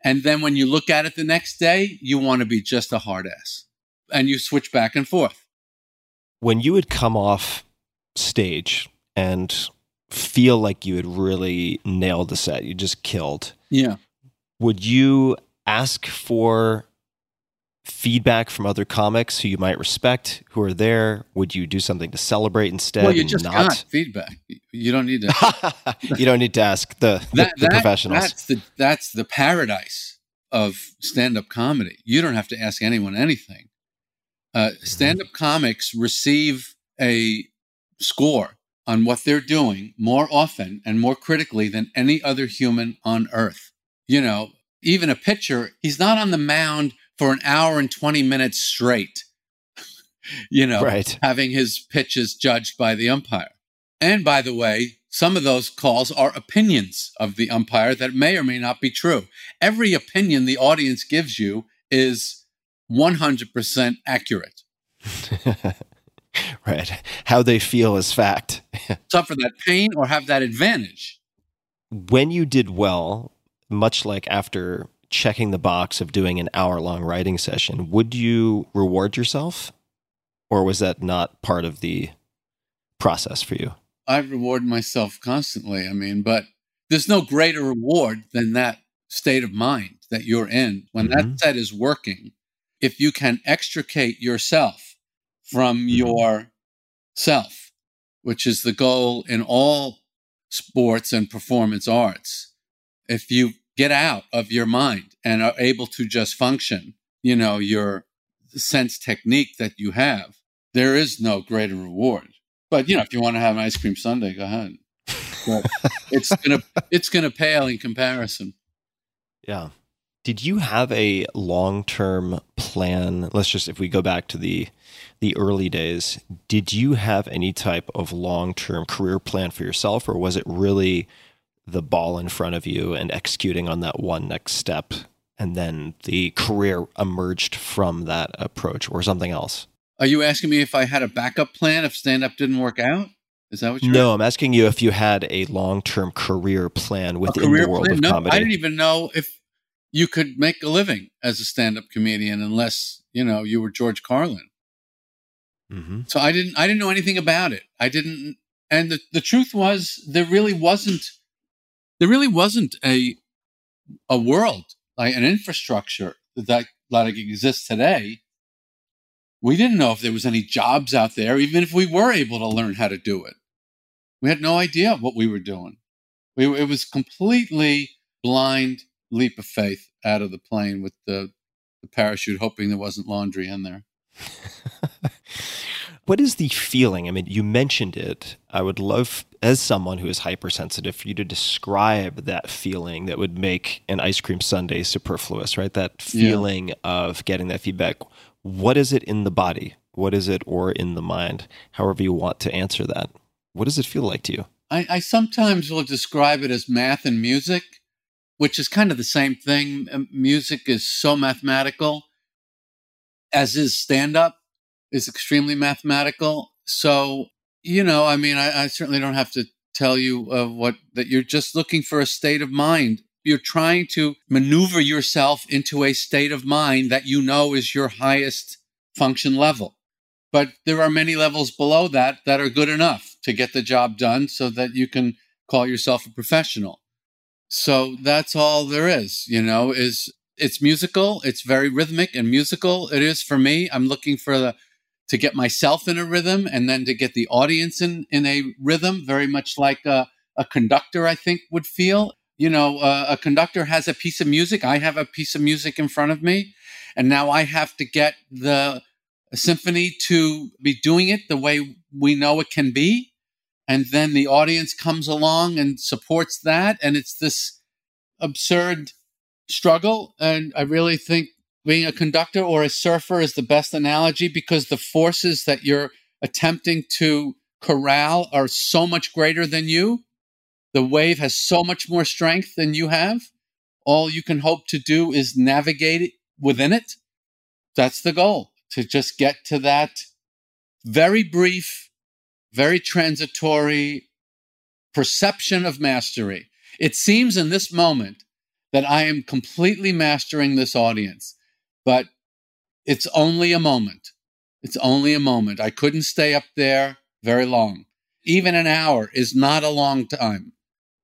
And then when you look at it the next day, you want to be just a hard ass. And you switch back and forth. When you would come off stage and feel like you had really nailed the set, you just killed, Yeah. would you ask for feedback from other comics who you might respect who are there? Would you do something to celebrate instead? Well, you and just not? got feedback. You don't need to. you don't need to ask the, the, that, the that- professionals. That's the that's the paradise of stand-up comedy. You don't have to ask anyone anything. Uh, Mm-hmm. stand-up comics receive a score on what they're doing more often and more critically than any other human on earth. You know, even a pitcher, he's not on the mound for an hour and 20 minutes straight. you know, Right. having his pitches judged by the umpire. And by the way, some of those calls are opinions of the umpire that may or may not be true. Every opinion the audience gives you is 100% accurate. right. How they feel is fact. Suffer that pain or have that advantage. when you did well, much like after checking the box of doing an hour long writing session, would you reward yourself? Or was that not part of the process for you? I reward myself constantly. I mean, but there's no greater reward than that state of mind that you're in when Mhm. that set is working. If you can extricate yourself from Mhm. your self, which is the goal in all sports and performance arts, if you get out of your mind and are able to just function, you know, your sense technique that you have, there is no greater reward. But you know, if you want to have an ice cream sundae, go ahead. But it's gonna it's gonna pale in comparison. Yeah. Did you have a long-term plan? Let's just if we go back to the the early days, did you have any type of long-term career plan for yourself or was it really the ball in front of you and executing on that one next step and then the career emerged from that approach or something else? Are you asking me if I had a backup plan if stand up didn't work out? Is that what you're No, I'm asking you if you had a long-term career plan within career the world plan? of No, comedy. I didn't even know if you could make a living as a stand up comedian unless, you know, you were George Carlin. hmm So I didn't I didn't know anything about it. I didn't and the, the truth was there really wasn't there really wasn't a a world like an infrastructure that like exists today. We didn't know if there was any jobs out there, even if we were able to learn how to do it. We had no idea what we were doing. We, it was completely blind leap of faith out of the plane with the, the parachute, hoping there wasn't laundry in there. what is the feeling? I mean, you mentioned it. I would love, as someone who is hypersensitive, for you to describe that feeling that would make an ice cream sundae superfluous, right? That Yeah. feeling of getting that feedback. What is it in the body? What is it or in the mind? However, you want to answer that. What does it feel like to you? I, I sometimes will describe it as math and music, which is kind of the same thing. Music is so mathematical, as is stand up is extremely mathematical. So, you know, I mean, I, I certainly don't have to tell you uh, what that you're just looking for a state of mind. You're trying to maneuver yourself into a state of mind that you know is your highest function level. But there are many levels below that that are good enough to get the job done so that you can call yourself a professional. So that's all there is, you know, is it's musical, it's very rhythmic and musical. It is for me. I'm looking for the to get myself in a rhythm and then to get the audience in in a rhythm, very much like a, a conductor I think would feel. You know, uh, a conductor has a piece of music. I have a piece of music in front of me, and now I have to get the symphony to be doing it the way we know it can be. And then the audience comes along and supports that. And it's this absurd struggle. And I really think being a conductor or a surfer is the best analogy because the forces that you're attempting to corral are so much greater than you. The wave has so much more strength than you have. All you can hope to do is navigate it within it. That's the goal to just get to that very brief, very transitory perception of mastery. It seems in this moment that I am completely mastering this audience, but it's only a moment. It's only a moment. I couldn't stay up there very long. Even an hour is not a long time.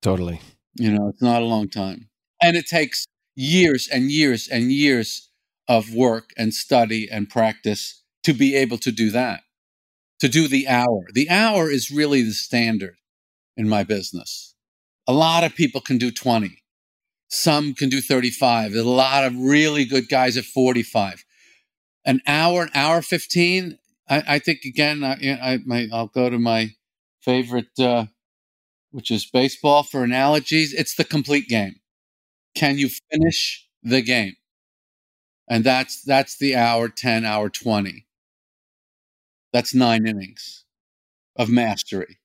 Totally. You know, it's not a long time. And it takes years and years and years of work and study and practice to be able to do that, to do the hour. The hour is really the standard in my business. A lot of people can do 20, some can do 35. There's a lot of really good guys at 45. An hour, an hour 15, I, I think, again, I, I, my, I'll go to my favorite, uh, which is baseball for analogies. It's the complete game. Can you finish the game? And that's that's the hour 10, hour 20. That's nine innings of mastery.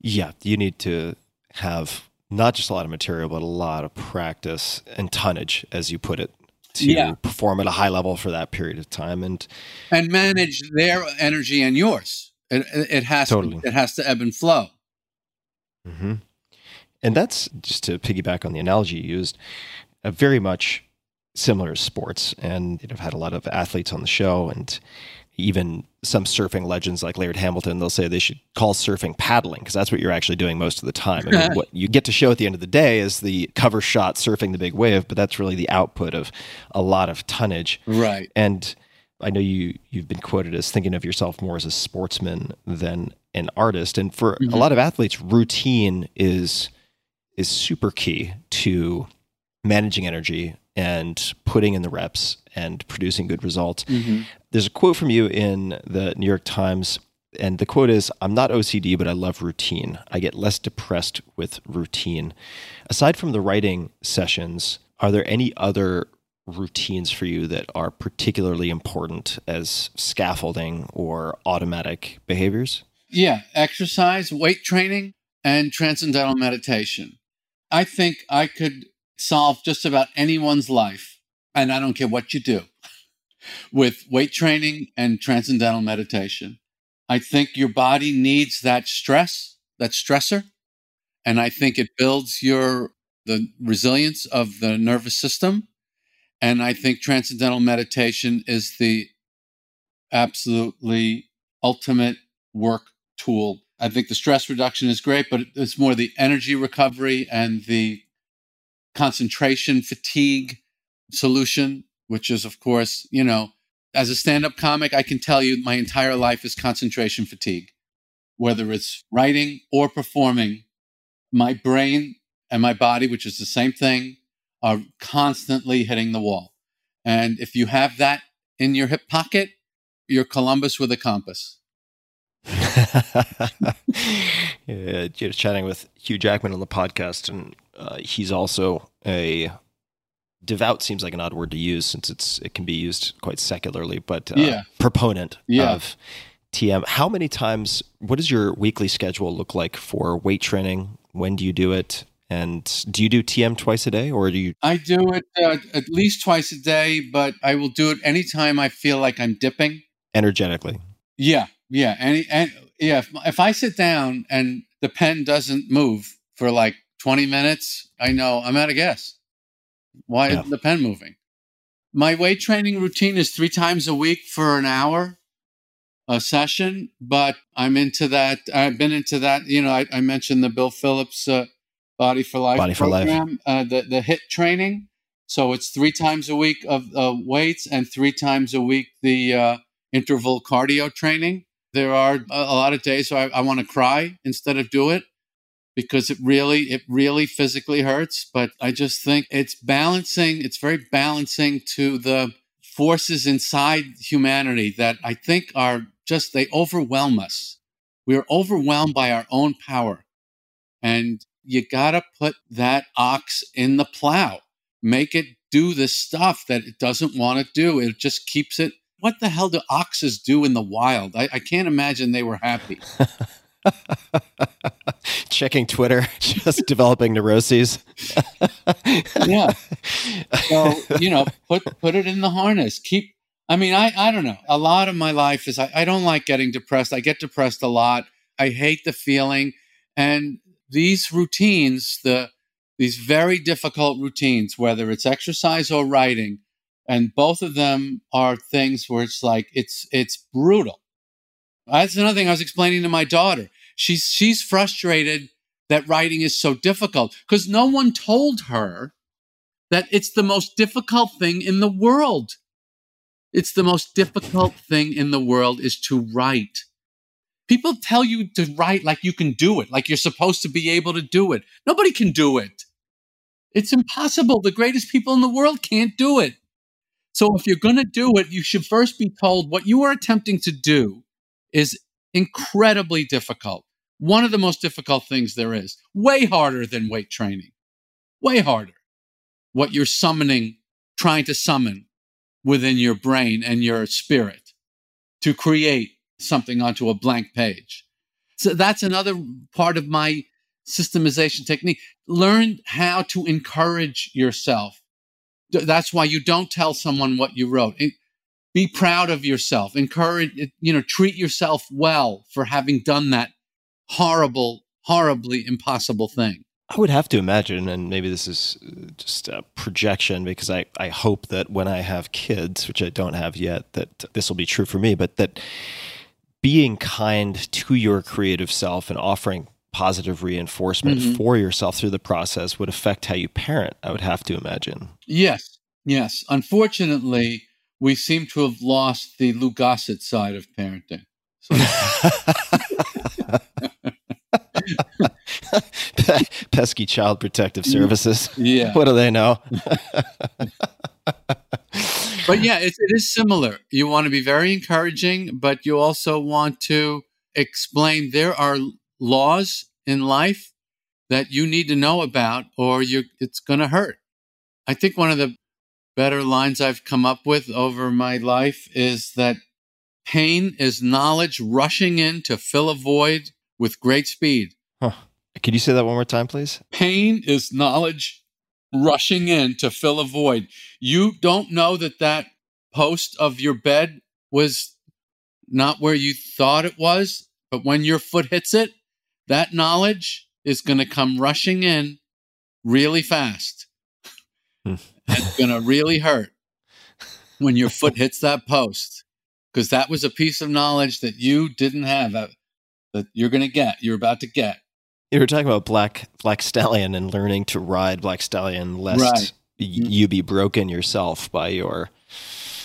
Yeah, you need to have not just a lot of material, but a lot of practice and tonnage, as you put it, to Yeah. perform at a high level for that period of time. And And manage their energy and yours. It, it has Totally. to, it has to ebb and flow. Mm-hmm. And that's just to piggyback on the analogy you used, a very much similar to sports. And you know, I've had a lot of athletes on the show and even some surfing legends like Laird Hamilton, they'll say they should call surfing paddling because that's what you're actually doing most of the time. I mean, what you get to show at the end of the day is the cover shot surfing the big wave, but that's really the output of a lot of tonnage. Right. And I know you you've been quoted as thinking of yourself more as a sportsman than an artist. And for Mm-hmm. a lot of athletes, routine is is super key to managing energy and putting in the reps and producing good results. There's a quote from you in the New York Times, and the quote is I'm not OCD, but I love routine. I get less depressed with routine. Aside from the writing sessions, are there any other routines for you that are particularly important as scaffolding or automatic behaviors? Yeah, exercise, weight training, and transcendental meditation. I think I could solve just about anyone's life, and I don't care what you do, with weight training and transcendental meditation. I think your body needs that stress, that stressor, and I think it builds your the resilience of the nervous system. And I think transcendental meditation is the absolutely ultimate work tool. I think the stress reduction is great, but it's more the energy recovery and the concentration fatigue solution, which is, of course, you know, as a stand up comic, I can tell you my entire life is concentration fatigue. Whether it's writing or performing, my brain and my body, which is the same thing, are constantly hitting the wall. And if you have that in your hip pocket, you're Columbus with a compass. yeah, you're chatting with Hugh Jackman on the podcast, and uh, he's also a devout. Seems like an odd word to use since it's it can be used quite secularly, but uh, Yeah. proponent Yeah. of TM. How many times? What does your weekly schedule look like for weight training? When do you do it? And do you do TM twice a day, or do you? I do it uh, at least twice a day, but I will do it anytime I feel like I'm dipping. energetically. Yeah, yeah, and and yeah. If, if I sit down and the pen doesn't move for like 20 minutes, I know I'm out of gas. Why Yeah. isn't the pen moving? My weight training routine is three times a week for an hour a session, but I'm into that. I've been into that. You know, I, I mentioned the Bill Phillips uh, Body for Life Body for Life. program, uh, the the HIT training. So it's three times a week of uh, weights and three times a week the uh, interval cardio training. There are a, a lot of days where I, I want to cry instead of do it because it really, it really physically hurts. But I just think it's balancing. It's very balancing to the forces inside humanity that I think are just they overwhelm us. We are overwhelmed by our own power, and you gotta put that ox in the plow. Make it do the stuff that it doesn't want to do. It just keeps it. What the hell do oxes do in the wild? I, I can't imagine they were happy. Checking Twitter, just developing neuroses. yeah. So you know, put put it in the harness. Keep. I mean, I I don't know. A lot of my life is I, I don't like getting depressed. I get depressed a lot. I hate the feeling, and these routines, the these very difficult routines, whether it's exercise or writing, and both of them are things where it's like it's it's brutal. That's another thing I was explaining to my daughter. She's she's frustrated that writing is so difficult because no one told her that it's the most difficult thing in the world. It's the most difficult thing in the world is to write. People tell you to write like you can do it, like you're supposed to be able to do it. Nobody can do it. It's impossible. The greatest people in the world can't do it. So if you're going to do it, you should first be told what you are attempting to do is incredibly difficult. One of the most difficult things there is, way harder than weight training, way harder. What you're summoning, trying to summon within your brain and your spirit to create something onto a blank page. So that's another part of my systemization technique. Learn how to encourage yourself. That's why you don't tell someone what you wrote. Be proud of yourself. Encourage, you know, treat yourself well for having done that horrible, horribly impossible thing. I would have to imagine, and maybe this is uh, just a projection because I, I hope that when I have kids, which I don't have yet, that this will be true for me, but that being kind to your creative self and offering positive reinforcement Mhm. for yourself through the process would affect how you parent, I would have to imagine. Yes, yes. Unfortunately, we seem to have lost the Lou Gossett side of parenting. So, Pesky Child Protective Services. yeah. What do they know? But yeah, it, it is similar. You want to be very encouraging, but you also want to explain there are laws in life that you need to know about, or you it's going to hurt. I think one of the better lines I've come up with over my life is that pain is knowledge rushing in to fill a void with great speed. Could you say that one more time, please? Pain is knowledge rushing in to fill a void. You don't know that that post of your bed was not where you thought it was, but when your foot hits it, that knowledge is going to come rushing in really fast. Hmm. it's going to really hurt when your foot hits that post because that was a piece of knowledge that you didn't have uh, that you're going to get, you're about to get. You were talking about Black Black Stallion and learning to ride Black Stallion lest Right. y- mm-hmm. you be broken yourself by your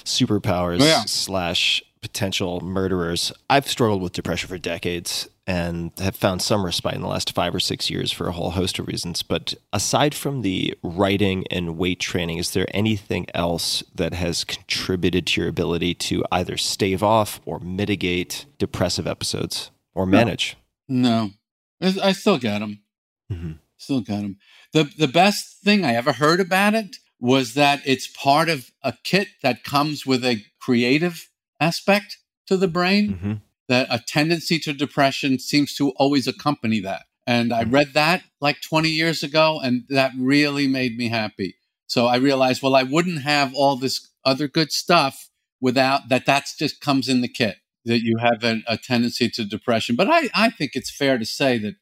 superpowers oh, Yeah. slash potential murderers. I've struggled with depression for decades and have found some respite in the last five or six years for a whole host of reasons. But aside from the writing and weight training, is there anything else that has contributed to your ability to either stave off or mitigate depressive episodes or manage? No, I I still got them. Mhm. Still got them. The the best thing I ever heard about it was that it's part of a kit that comes with a creative aspect to the brain. Mhm. That a tendency to depression seems to always accompany that. And I read that like 20 years ago, and that really made me happy. So I realized, well, I wouldn't have all this other good stuff without that. That's just comes in the kit that you have a, a tendency to depression. But I, I think it's fair to say that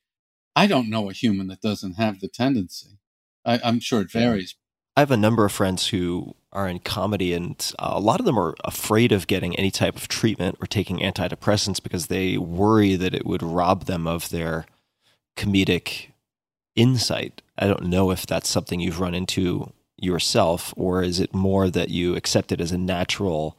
I don't know a human that doesn't have the tendency. I, I'm sure it varies. I have a number of friends who are in comedy, and uh, a lot of them are afraid of getting any type of treatment or taking antidepressants because they worry that it would rob them of their comedic insight. I don't know if that's something you've run into yourself, or is it more that you accept it as a natural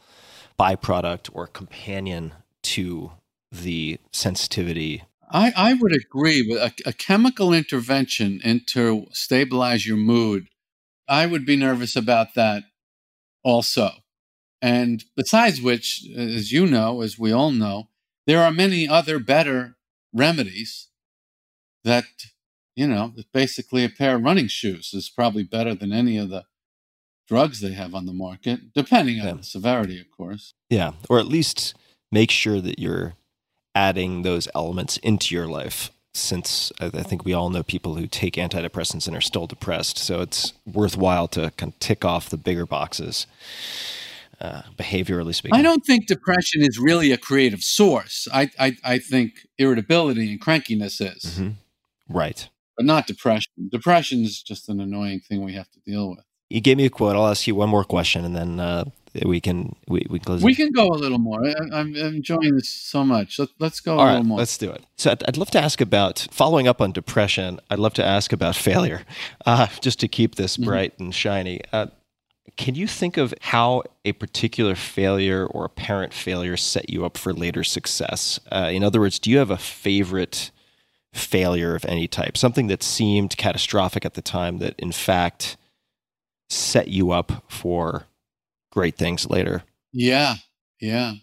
byproduct or companion to the sensitivity? I, I would agree with a, a chemical intervention into stabilize your mood. I would be nervous about that also. And besides which, as you know, as we all know, there are many other better remedies that, you know, basically a pair of running shoes is probably better than any of the drugs they have on the market, depending on Yeah. the severity, of course. Yeah, or at least make sure that you're adding those elements into your life. Since I think we all know people who take antidepressants and are still depressed, so it's worthwhile to kind of tick off the bigger boxes, uh, behaviorally speaking. I don't think depression is really a creative source. I, I, I think irritability and crankiness is, Mhm. Right. but not depression. Depression is just an annoying thing we have to deal with. You gave me a quote. I'll ask you one more question, and then uh, we can we, we can close. We it. can go a little more. I, I'm enjoying this so much. Let, let's go a All little right, more. let's do it. So I'd, I'd love to ask about following up on depression. I'd love to ask about failure, uh, just to keep this Mm-hmm. bright and shiny. Uh, can you think of how a particular failure or apparent failure set you up for later success? Uh, in other words, do you have a favorite failure of any type, something that seemed catastrophic at the time that in fact set you up for great things later? Yeah, yeah.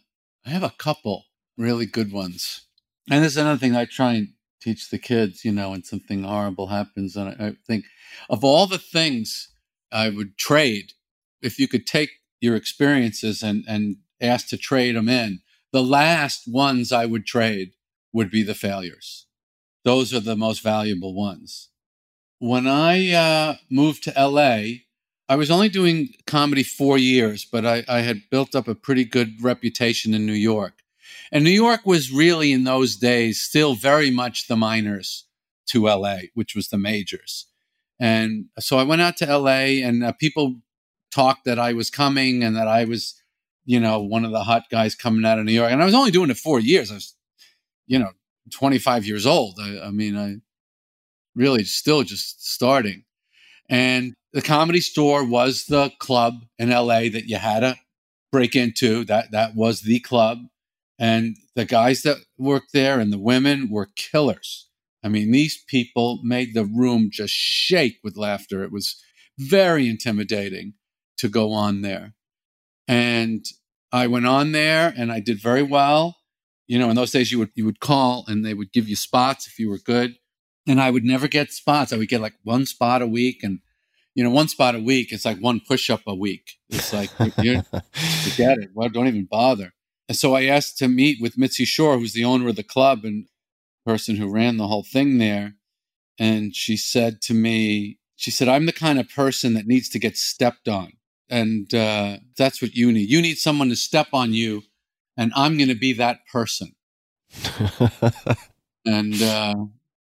I have a couple really good ones. And this is another thing I try and teach the kids, you know, when something horrible happens. And I, I think of all the things I would trade, if you could take your experiences and, and ask to trade them in, the last ones I would trade would be the failures. Those are the most valuable ones. When I uh, moved to LA, I was only doing comedy four years, but I, I had built up a pretty good reputation in New York. And New York was really in those days still very much the minors to LA, which was the majors. And so I went out to LA, and uh, people talked that I was coming and that I was, you know, one of the hot guys coming out of New York. And I was only doing it four years. I was, you know, 25 years old. I, I mean, I really still just starting. And the comedy store was the club in LA that you had to break into. That that was the club. And the guys that worked there and the women were killers. I mean, these people made the room just shake with laughter. It was very intimidating to go on there. And I went on there and I did very well. You know, in those days you would you would call and they would give you spots if you were good. And I would never get spots. I would get like one spot a week and you know, one spot a week, it's like one push up a week. It's like, forget it. Well, don't even bother. And so I asked to meet with Mitzi Shore, who's the owner of the club and person who ran the whole thing there. And she said to me, she said, I'm the kind of person that needs to get stepped on. And uh, that's what you need. You need someone to step on you, and I'm going to be that person. and uh,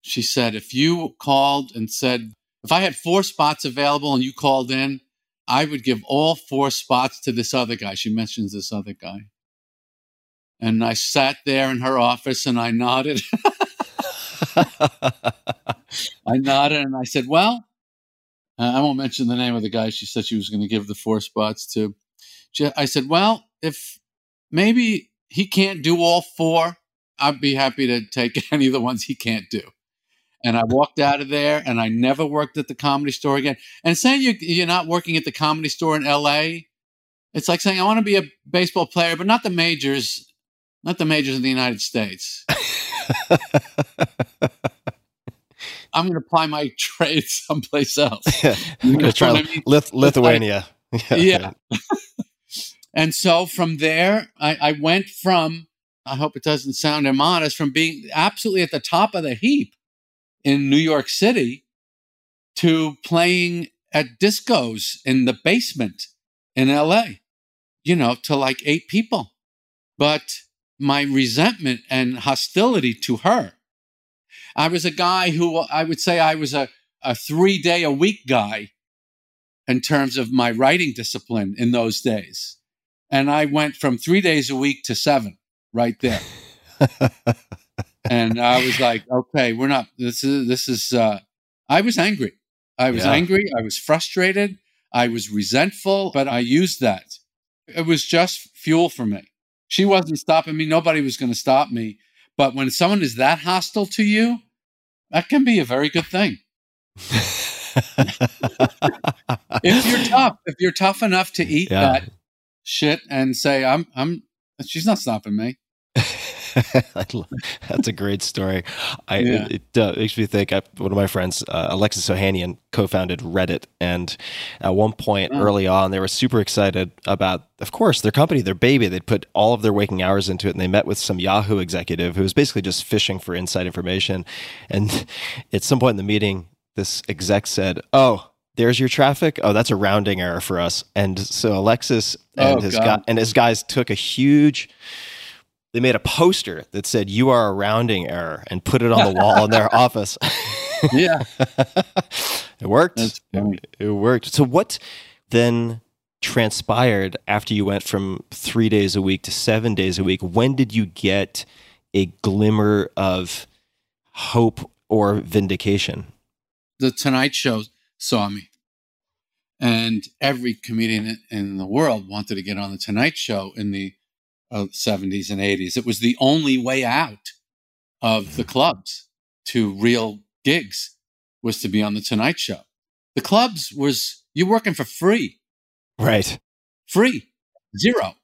she said, if you called and said, if I had four spots available and you called in, I would give all four spots to this other guy. She mentions this other guy. And I sat there in her office and I nodded. I nodded and I said, Well, uh, I won't mention the name of the guy she said she was going to give the four spots to. I said, Well, if maybe he can't do all four, I'd be happy to take any of the ones he can't do. And I walked out of there and I never worked at the comedy store again. And saying you, you're not working at the comedy store in LA, it's like saying, I want to be a baseball player, but not the majors, not the majors in the United States. I'm going to apply my trade someplace else. I'm going to try I mean? Lith- Lithuania. Like, yeah. and so from there, I, I went from, I hope it doesn't sound immodest, from being absolutely at the top of the heap in New York City to playing at discos in the basement in LA, you know, to like eight people. But my resentment and hostility to her, I was a guy who I would say I was a, a three day a week guy in terms of my writing discipline in those days. And I went from three days a week to seven right there. and I was like, okay, we're not. This is this is. Uh, I was angry. I was yeah. angry. I was frustrated. I was resentful, but I used that. It was just fuel for me. She wasn't stopping me. Nobody was going to stop me. But when someone is that hostile to you, that can be a very good thing. if you're tough, if you're tough enough to eat yeah. that shit and say, "I'm, I'm," she's not stopping me. That's a great story. I, yeah. It, it uh, makes me think. I, one of my friends, uh, Alexis Ohanian, co-founded Reddit, and at one point oh. early on, they were super excited about, of course, their company, their baby. They'd put all of their waking hours into it, and they met with some Yahoo executive who was basically just fishing for inside information. And at some point in the meeting, this exec said, "Oh." There's your traffic. Oh, that's a rounding error for us. And so Alexis and oh, his guy and his guys took a huge they made a poster that said "You are a rounding error" and put it on the wall in their office. yeah, it worked. It, worked. So what then transpired after you went from three days a week to seven days a week? When did you get a glimmer of hope or vindication? The Tonight Show saw me. And every comedian in the world wanted to get on the Tonight Show in the of 70s and 80s. It was the only way out of the clubs to real gigs was to be on the Tonight Show. The clubs was you're working for free. Right. Free. Zero.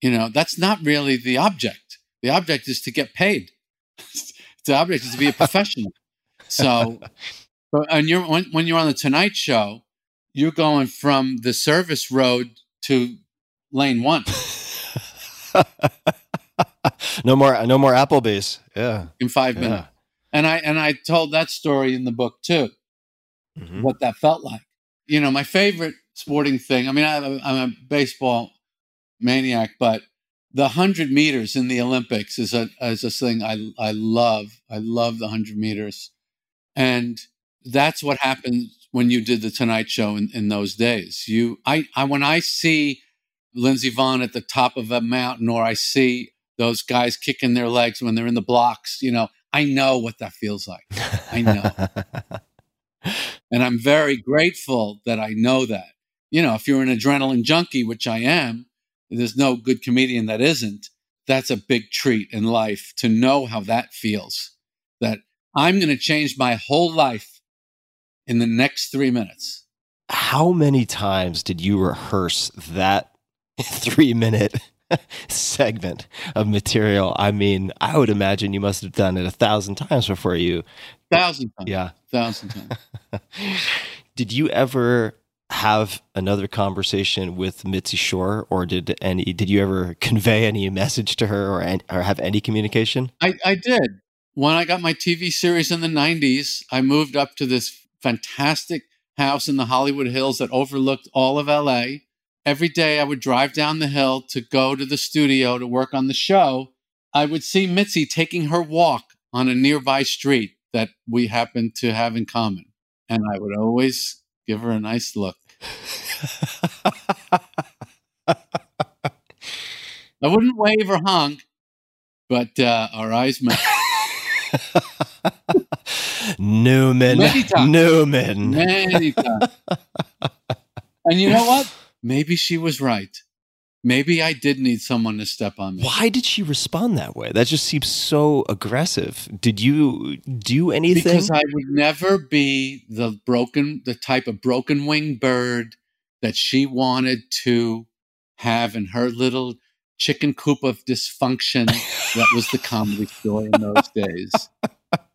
You know, that's not really the object. The object is to get paid. the object is to be a professional. so, and you're when, when you're on the Tonight Show, you're going from the service road to lane one. no more, no more Applebee's. Yeah, in five yeah. minutes. And I and I told that story in the book too. Mm-hmm. What that felt like. You know, my favorite sporting thing. I mean, I, I'm a baseball maniac, but the hundred meters in the Olympics is a is a thing I I love. I love the hundred meters. And that's what happened when you did the Tonight Show in, in those days. You, I, I, when I see Lindsey Vonn at the top of a mountain, or I see those guys kicking their legs when they're in the blocks, you know, I know what that feels like. I know. and I'm very grateful that I know that. You know, if you're an adrenaline junkie, which I am, there's no good comedian that isn't. That's a big treat in life to know how that feels. That I'm going to change my whole life in the next three minutes. How many times did you rehearse that three minute segment of material? I mean, I would imagine you must have done it a thousand times before you. Thousand times. Yeah. Thousand times. did you ever have another conversation with Mitzi Shore, or did any did you ever convey any message to her, or or have any communication? I, I did. When I got my TV series in the '90s, I moved up to this fantastic house in the Hollywood Hills that overlooked all of LA. Every day, I would drive down the hill to go to the studio to work on the show. I would see Mitzi taking her walk on a nearby street that we happened to have in common, and I would always give her a nice look. I wouldn't wave or honk, but uh, our eyes met. Newman. Newman. Many times. and you know what? Maybe she was right. Maybe I did need someone to step on me. Why did she respond that way? That just seems so aggressive. Did you do anything? Because I would never be the broken, the type of broken winged bird that she wanted to have in her little chicken coop of dysfunction that was the comedy store in those days.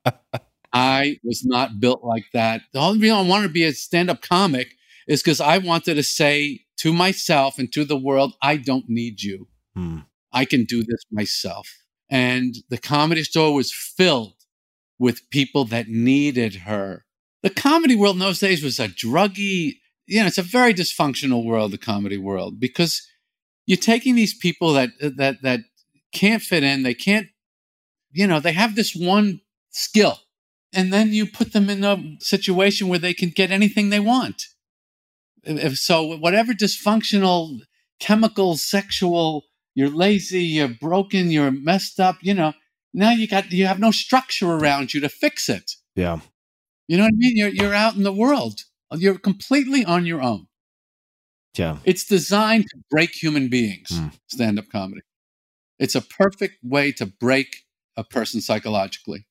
I was not built like that. The only reason I wanted to be a stand up comic is because I wanted to say to myself and to the world, I don't need you. Hmm. I can do this myself. And the comedy store was filled with people that needed her. The comedy world in those days was a druggy, you know, it's a very dysfunctional world, the comedy world, because you're taking these people that that that can't fit in, they can't, you know, they have this one skill, and then you put them in a situation where they can get anything they want. If so, whatever dysfunctional, chemical, sexual, you're lazy, you're broken, you're messed up, you know, now you got you have no structure around you to fix it. Yeah. You know what I mean? You're you're out in the world. You're completely on your own. Yeah. It's designed to break human beings, Mm. stand up comedy. It's a perfect way to break a person psychologically.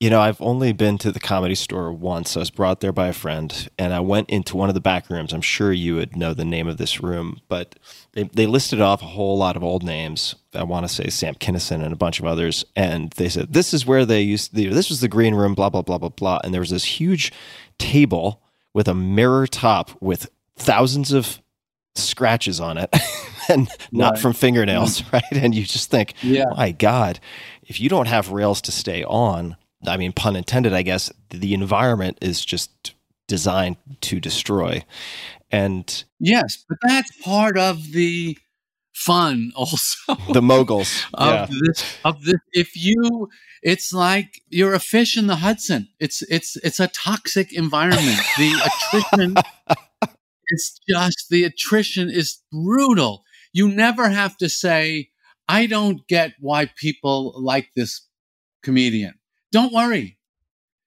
You know, I've only been to the comedy store once. I was brought there by a friend, and I went into one of the back rooms. I'm sure you would know the name of this room, but they, they listed off a whole lot of old names. I want to say Sam Kinison and a bunch of others. And they said, This is where they used, the, this was the green room, blah, blah, blah, blah, blah. And there was this huge table with a mirror top with thousands of scratches on it and not Right. from fingernails, mm. right? And you just think, Yeah. my God, if you don't have rails to stay on, I mean, pun intended, I guess, the environment is just designed to destroy. And Yes, but that's part of the fun also. the moguls, yeah. of this of this if you it's like you're a fish in the Hudson. It's it's it's a toxic environment. The attrition it's just the attrition is brutal. You never have to say, I don't get why people like this comedian. Don't worry.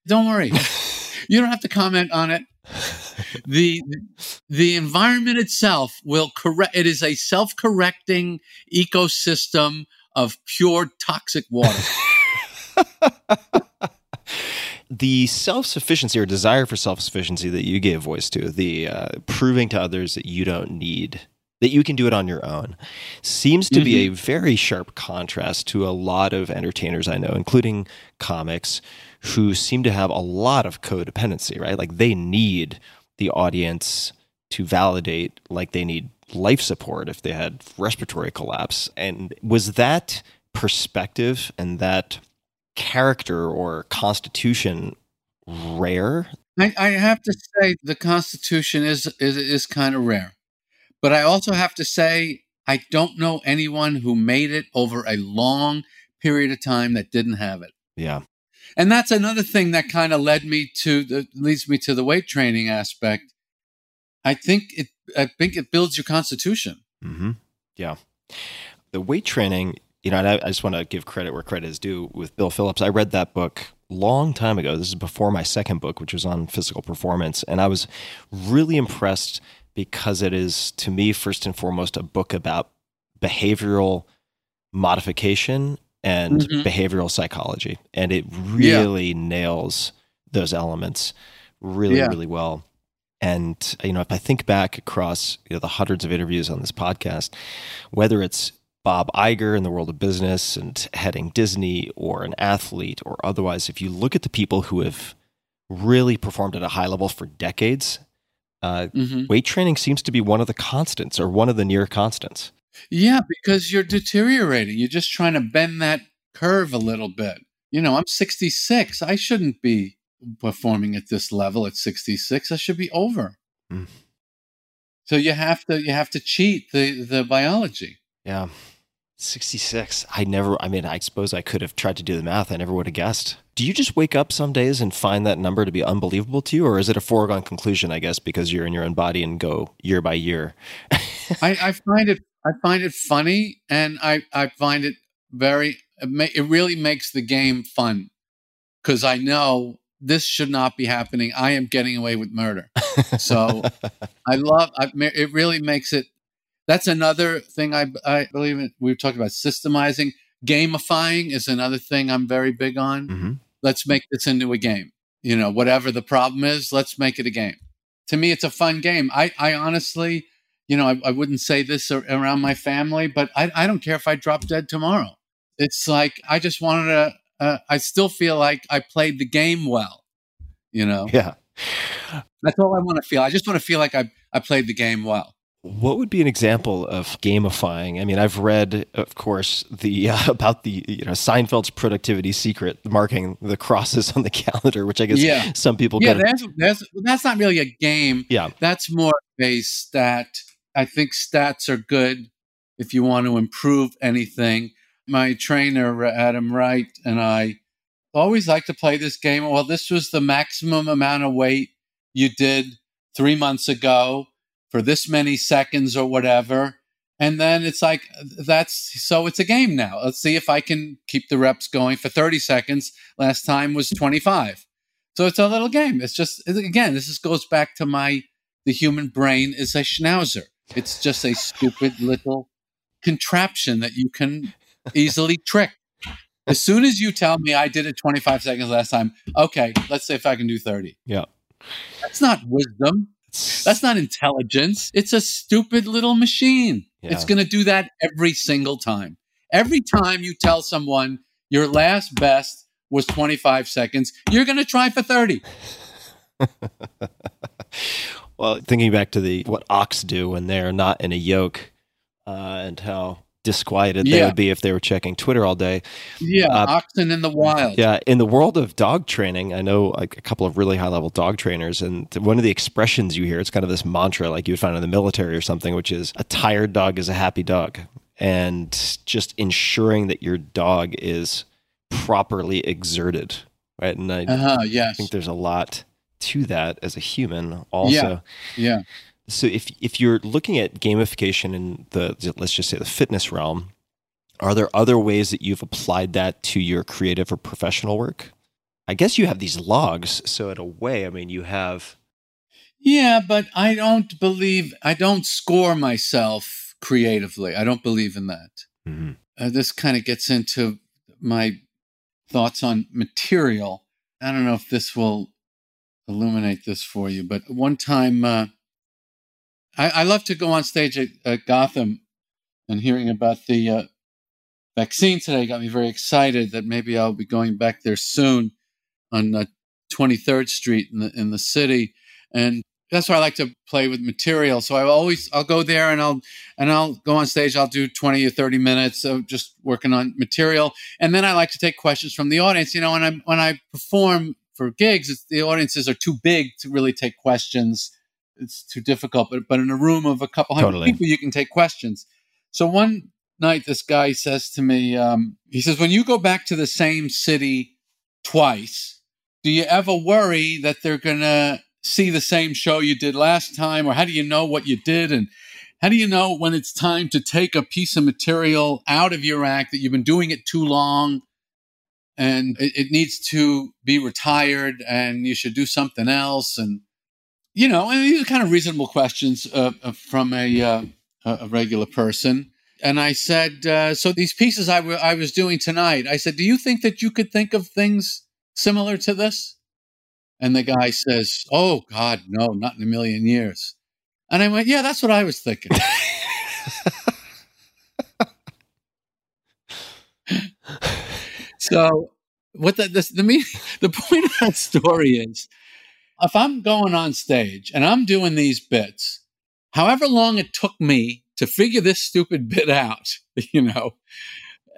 Don't worry. you don't have to comment on it. The the environment itself will correct it is a self-correcting ecosystem of pure toxic water. the self sufficiency or desire for self sufficiency that you gave voice to, the uh, proving to others that you don't need, that you can do it on your own, seems to be a mm-hmm. very sharp contrast to a lot of entertainers I know, including comics, who seem to have a lot of codependency, right? Like they need the audience to validate, like they need life support if they had respiratory collapse. And was that perspective and that character or constitution rare? I, I have to say the Constitution is is, is kind of rare, but I also have to say I don't know anyone who made it over a long period of time that didn't have it. Yeah. And that's another thing that kind of led me to the leads me to the weight training aspect. I think it I think it builds your constitution. Mm-hmm. Yeah. The weight training, you know, and I, I just want to give credit where credit is due with Bill Phillips. I read that book long time ago. This is before my second book, which was on physical performance. And I was really impressed because it is, to me, first and foremost, a book about behavioral modification and Mhm. behavioral psychology. And it really nails those elements really, Yeah. really well. And, you know, if I think back across you know, the hundreds of interviews on this podcast, whether it's Bob Iger in the world of business and heading Disney or an athlete or otherwise, if you look at the people who have really performed at a high level for decades, uh, hmm weight training seems to be one of the constants or one of the near constants. Yeah, because you're deteriorating. You're just trying to bend that curve a little bit. You know, I'm 66. I shouldn't be performing at this level at 66. I should be over. Mm. So you have to you have to cheat the the biology. Yeah. 66. I never, I mean, I suppose I could have tried to do the math. I never would have guessed. Do you just wake up some days and find that number to be unbelievable to you? Or is it a foregone conclusion, I guess, because you're in your own body and go year by year? I, I find it I find it funny, and I I find it very it, ma- it really makes the game fun because I know this should not be happening. I am getting away with murder. So I love I, it. Really makes it. That's another thing I I believe in. We were talking about systemizing, gamifying is another thing I'm very big on. hmm Let's make this into a game. You know, whatever the problem is, let's make it a game. To me, it's a fun game. I I honestly you know, I, I wouldn't say this ar- around my family, but I, I don't care if I drop dead tomorrow. It's like I just wanted to. Uh, I still feel like I played the game well. You know, Yeah. that's all I want to feel. I just want to feel like I I played the game well. What would be an example of gamifying? I mean, I've read, of course, the uh, about the you know Seinfeld's productivity secret, marking the crosses on the calendar, which I guess Yeah. some people Yeah, get. that's that's that's not really a game. Yeah. That's more a stat. I think stats are good if you want to improve anything. My trainer Adam Wright and I always like to play this game. Well, this was the maximum amount of weight you did three months ago for this many seconds or whatever. And then it's like, that's so it's a game now. Let's see if I can keep the reps going for 30 seconds. Last time was 25. So it's a little game. It's just, again, this is, goes back to my, the human brain is a schnauzer. It's just a stupid little contraption that you can easily trick. As soon as you tell me I did it 25 seconds last time, okay, let's see if I can do 30. Yeah. That's not wisdom. That's not intelligence. It's a stupid little machine. It's going to do that every single time. Every time you tell someone your last best was 25 seconds, you're going to try for 30. Well, thinking back to the what ox do when they're not in a yoke, uh, and how disquieted they would be if they were checking Twitter all day. Yeah, Uh, oxen in the wild. Yeah, in the world of dog training, I know like a couple of really high level dog trainers, and one of the expressions you hear, it's kind of this mantra like you would find in the military or something, which is a tired dog is a happy dog, and just ensuring that your dog is properly exerted, right? And I Uh-huh, yes. think there's a lot to that as a human, also. Yeah. So if if you're looking at gamification in the let's just say the fitness realm, are there other ways that you've applied that to your creative or professional work? I guess you have these logs, so in a way, I mean, you have Yeah, but I don't believe, I don't score myself creatively. I don't believe in that. Uh, this kind of gets into my thoughts on material. I don't know if this will illuminate this for you, but one time uh, I, I love to go on stage at, at Gotham and hearing about the uh, vaccine today got me very excited that maybe I'll be going back there soon on uh, 23rd Street in the in the city, and that's why I like to play with material. So I always I'll go there and I'll and I'll go on stage. I'll do 20 or 30 minutes of just working on material, and then I like to take questions from the audience. You know, when I when I perform for gigs, the audiences are too big to really take questions. It's too difficult. But but in a room of a couple hundred Totally. people, you can take questions. So one night, this guy says to me, um, he says, when you go back to the same city twice, do you ever worry that they're going to see the same show you did last time? Or how do you know what you did? And how do you know when it's time to take a piece of material out of your act that you've been doing it too long and it, it needs to be retired and you should do something else? And, you know, and these are kind of reasonable questions uh, uh, from a, uh, a regular person. And I said, uh, so these pieces I, w- I was doing tonight, I said, do you think that you could think of things similar to this? And the guy says, oh, God, no, not in a million years. And I went, yeah, that's what I was thinking. so what the, the, me, the point of that story is if I'm going on stage and I'm doing these bits, however long it took me to figure this stupid bit out, you know,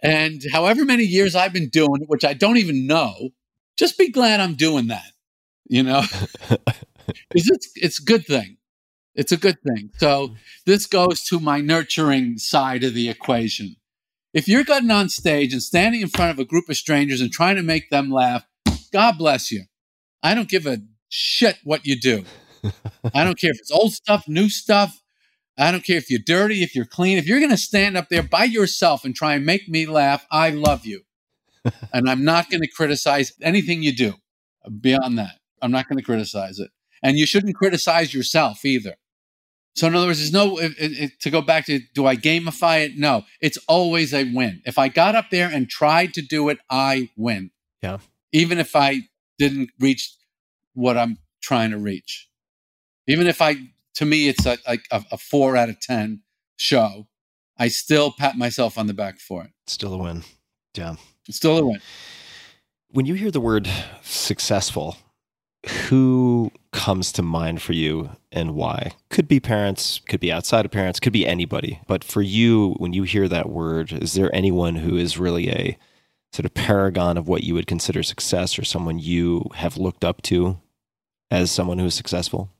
and however many years I've been doing it, which I don't even know, just be glad I'm doing that, you know, because it's it's a good thing. It's a good thing. So this goes to my nurturing side of the equation. If you're getting on stage and standing in front of a group of strangers and trying to make them laugh, God bless you. I don't give a shit what you do. I don't care if it's old stuff, new stuff. I don't care if you're dirty, if you're clean. If you're going to stand up there by yourself and try and make me laugh, I love you. and I'm not going to criticize anything you do beyond that. I'm not going to criticize it. And you shouldn't criticize yourself either. So, in other words, there's no, it, it, to go back to, do I gamify it? No, it's always a win. If I got up there and tried to do it, I win. Yeah. Even if I didn't reach what I'm trying to reach. Even if I, to me, it's a, like a, a four out of 10 show, I still pat myself on the back for it. Still a win. Yeah. It's still a win. When you hear the word successful, who comes to mind for you and why? Could be parents, could be outside of parents, could be anybody. But for you, when you hear that word, is there anyone who is really a sort of paragon of what you would consider success or someone you have looked up to as someone who is successful?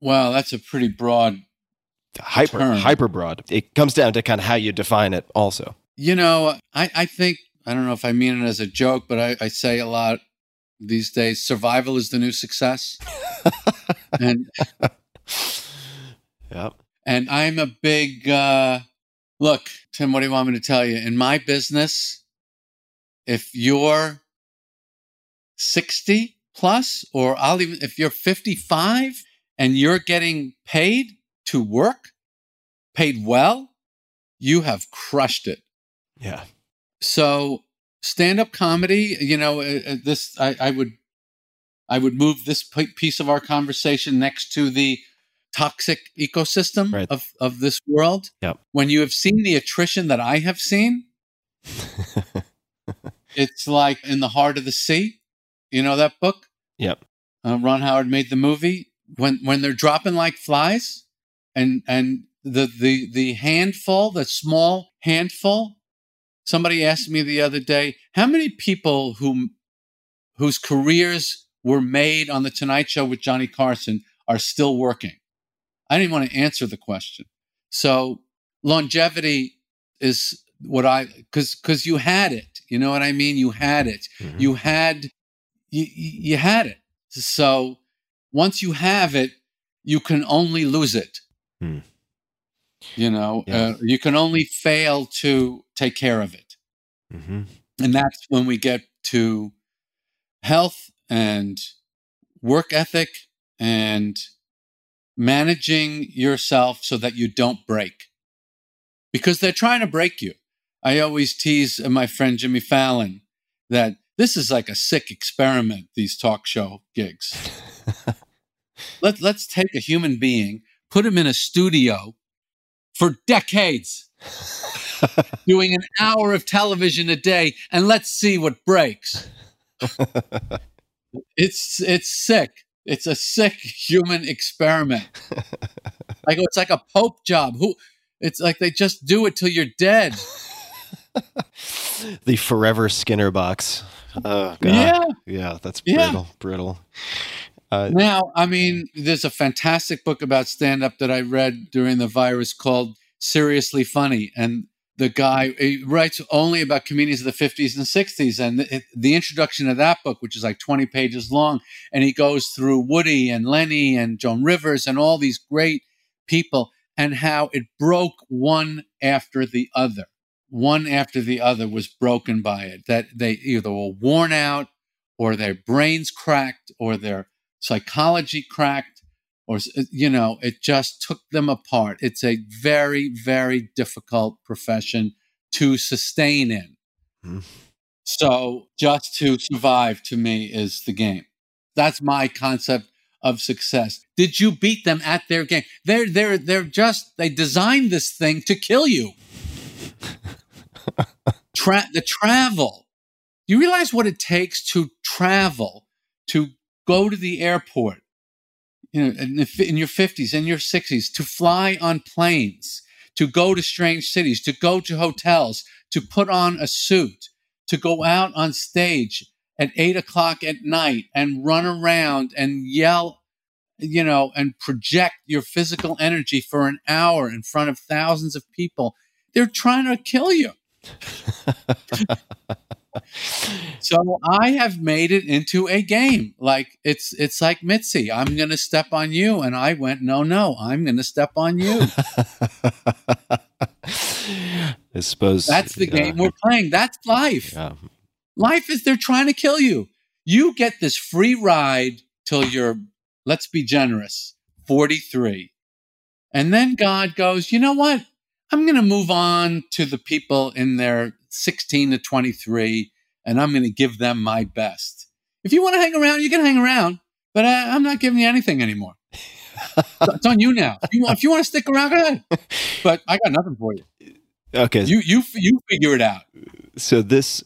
Well, that's a pretty broad hyper term. hyper broad. It comes down to kind of how you define it also. You know, I, I think I don't know if I mean it as a joke, but I, I say a lot these days survival is the new success. and Yep. and I'm a big uh look, Tim, what do you want me to tell you? In my business, if you're 60 plus, or I'll even if you're 55 and you're getting paid to work, paid well, you have crushed it. Yeah. So stand-up comedy, you know, uh, uh, this I, I would I would move this piece of our conversation next to the toxic ecosystem Right. of of this world. Yep. When you have seen the attrition that I have seen, it's like in the heart of the sea. You know that book? Yep. Uh, Ron Howard made the movie when when they're dropping like flies, and and the the the handful, the small handful. Somebody asked me the other day, how many people who whose careers were made on the Tonight Show with Johnny Carson are still working? I didn't want to answer the question. So longevity is what I because because you had it. You know what I mean? You had it. Mhm. You had you you had it. So once you have it, you can only lose it. Hmm. You know, uh, you can only fail to take care of it. hmm And that's when we get to health and work ethic and managing yourself so that you don't break. Because they're trying to break you. I always tease my friend Jimmy Fallon that this is like a sick experiment, these talk show gigs. Let, let's take a human being, put him in a studio for decades, doing an hour of television a day, and let's see what breaks. it's it's sick. It's a sick human experiment. Like it's like a pope job. Who? It's like they just do it till you're dead. the forever Skinner box. Oh god. Yeah. Yeah, that's Yeah. brutal. Brutal. Uh, Now, I mean, there's a fantastic book about stand up that I read during the virus called Seriously Funny. And the guy he writes only about comedians of the 50s and 60s and the, the, introduction of that book which is like 20 pages long and he goes through woody and lenny and joan rivers and all these great people and how it broke one after the other one after the other was broken by it that they either were worn out or their brains cracked or their psychology cracked or you know it just took them apart. It's a very very difficult profession to sustain in. Mm. so just to survive to me is the game. That's my concept of success. Did you beat them at their game? They're they're they're just they designed this thing to kill you Tra- the travel you realize what it takes to travel to go to the airport you know, in, in your 50s and your 60s, to fly on planes, to go to strange cities, to go to hotels, to put on a suit, to go out on stage at eight o'clock at night and run around and yell, you know, and project your physical energy for an hour in front of thousands of people. They're trying to kill you. so I have made it into a game. Like it's it's like Mitzi. I'm going to step on you, and I went, no, no, I'm going to step on you. I suppose that's the yeah. game we're playing. That's life. Yeah. Life is they're trying to kill you. You get this free ride till you're, let's be generous, 43. And then God goes, you know what? I'm going to move on to the people in their 16 to 23, and I'm going to give them my best. If you want to hang around, you can hang around, but I, am not giving you anything anymore. it's on you now. If you, want, if you want to stick around, go ahead. But I got nothing for you. Okay. You you you figure it out. So this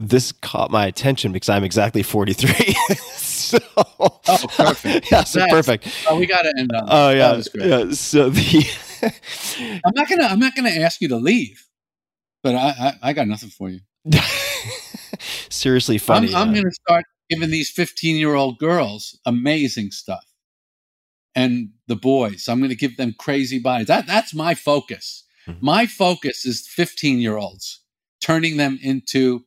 this caught my attention because I'm exactly 43. so, oh, perfect. Yeah, so perfect. Oh, we got to end on. Oh yeah, yeah. So the I'm not gonna I'm not gonna ask you to leave, but I I, I got nothing for you. Seriously, funny. I'm, I'm gonna start giving these 15 year old girls amazing stuff, and the boys. I'm gonna give them crazy bodies. That that's my focus. Mm-hmm. My focus is 15 year olds, turning them into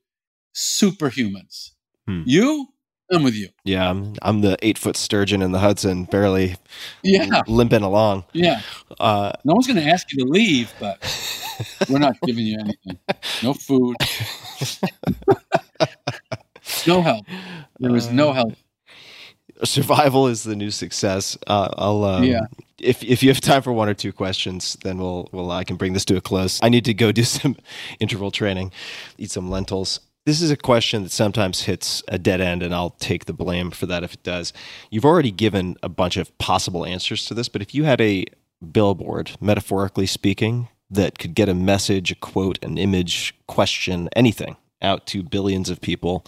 superhumans. Hmm. You, I'm with you. Yeah, I'm, I'm the eight foot sturgeon in the Hudson, barely yeah. limping along. Yeah. Uh, no one's going to ask you to leave, but we're not giving you anything. No food. no help. There was no help. Survival is the new success. Uh, I'll um, yeah. If if you have time for one or two questions, then we'll we'll I can bring this to a close. I need to go do some interval training, eat some lentils. This is a question that sometimes hits a dead end, and I'll take the blame for that if it does. You've already given a bunch of possible answers to this, but if you had a billboard, metaphorically speaking, that could get a message, a quote, an image, question, anything out to billions of people,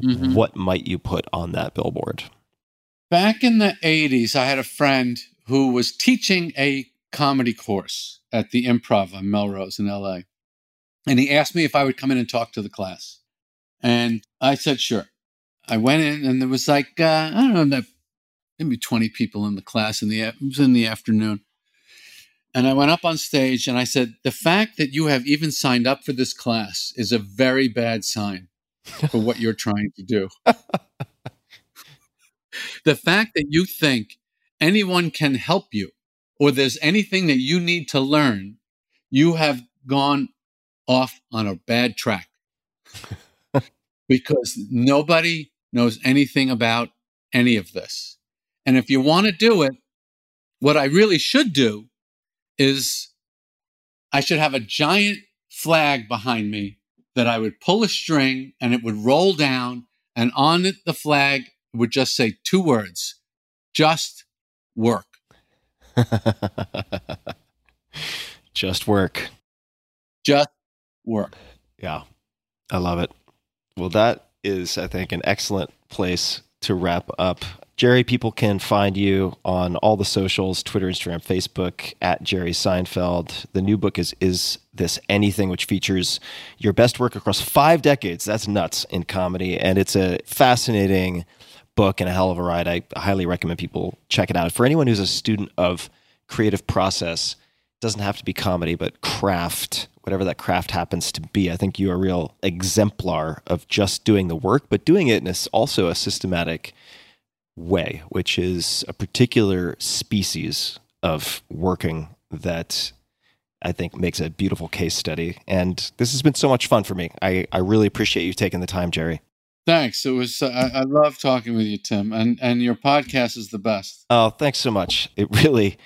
mm-hmm. what might you put on that billboard? Back in the 80s, I had a friend who was teaching a comedy course at the improv on Melrose in LA. And he asked me if I would come in and talk to the class. And I said, sure. I went in and there was like, uh, I don't know, maybe 20 people in the class in the, it was in the afternoon. And I went up on stage and I said, the fact that you have even signed up for this class is a very bad sign for what you're trying to do. the fact that you think anyone can help you or there's anything that you need to learn, you have gone off on a bad track because nobody knows anything about any of this. And if you want to do it, what I really should do is I should have a giant flag behind me that I would pull a string and it would roll down, and on it, the flag would just say two words just work. just work. Just work. Yeah, I love it. Well, that is, I think, an excellent place to wrap up. Jerry, people can find you on all the socials Twitter, Instagram, Facebook at Jerry Seinfeld. The new book is Is This Anything, which features your best work across five decades. That's nuts in comedy. And it's a fascinating book and a hell of a ride. I highly recommend people check it out. For anyone who's a student of creative process, doesn't have to be comedy, but craft whatever that craft happens to be. I think you are a real exemplar of just doing the work, but doing it in a, also a systematic way, which is a particular species of working that I think makes a beautiful case study. And this has been so much fun for me. I, I really appreciate you taking the time, Jerry. Thanks. It was I, I love talking with you, Tim, and and your podcast is the best. Oh, thanks so much. It really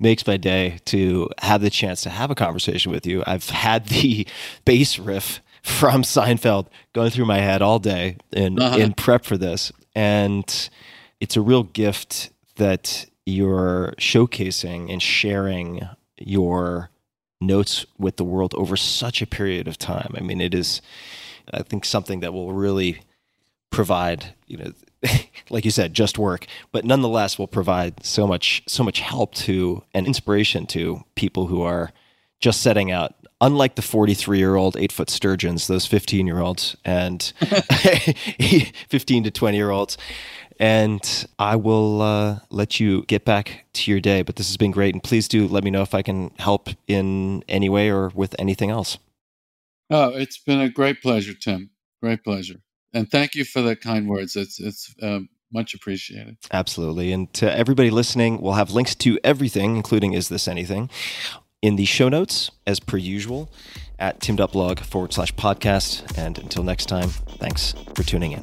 makes my day to have the chance to have a conversation with you. I've had the bass riff from Seinfeld going through my head all day in Uh-huh. in prep for this, and it's a real gift that you're showcasing and sharing your notes with the world over such a period of time. I mean, it is, I think, something that will really provide, you know, like you said, just work, but nonetheless will provide so much, so much help to and inspiration to people who are just setting out. Unlike the 43 year old eight foot sturgeons, those 15 year olds and 15 to 20 year olds. And I will uh, let you get back to your day. But this has been great. And please do let me know if I can help in any way or with anything else. Oh, it's been a great pleasure, Tim. Great pleasure, and thank you for the kind words. It's it's um, much appreciated. Absolutely. And to everybody listening, we'll have links to everything, including Is This Anything, in the show notes, as per usual, at tim.blog forward slash podcast. And until next time, thanks for tuning in.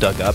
dug up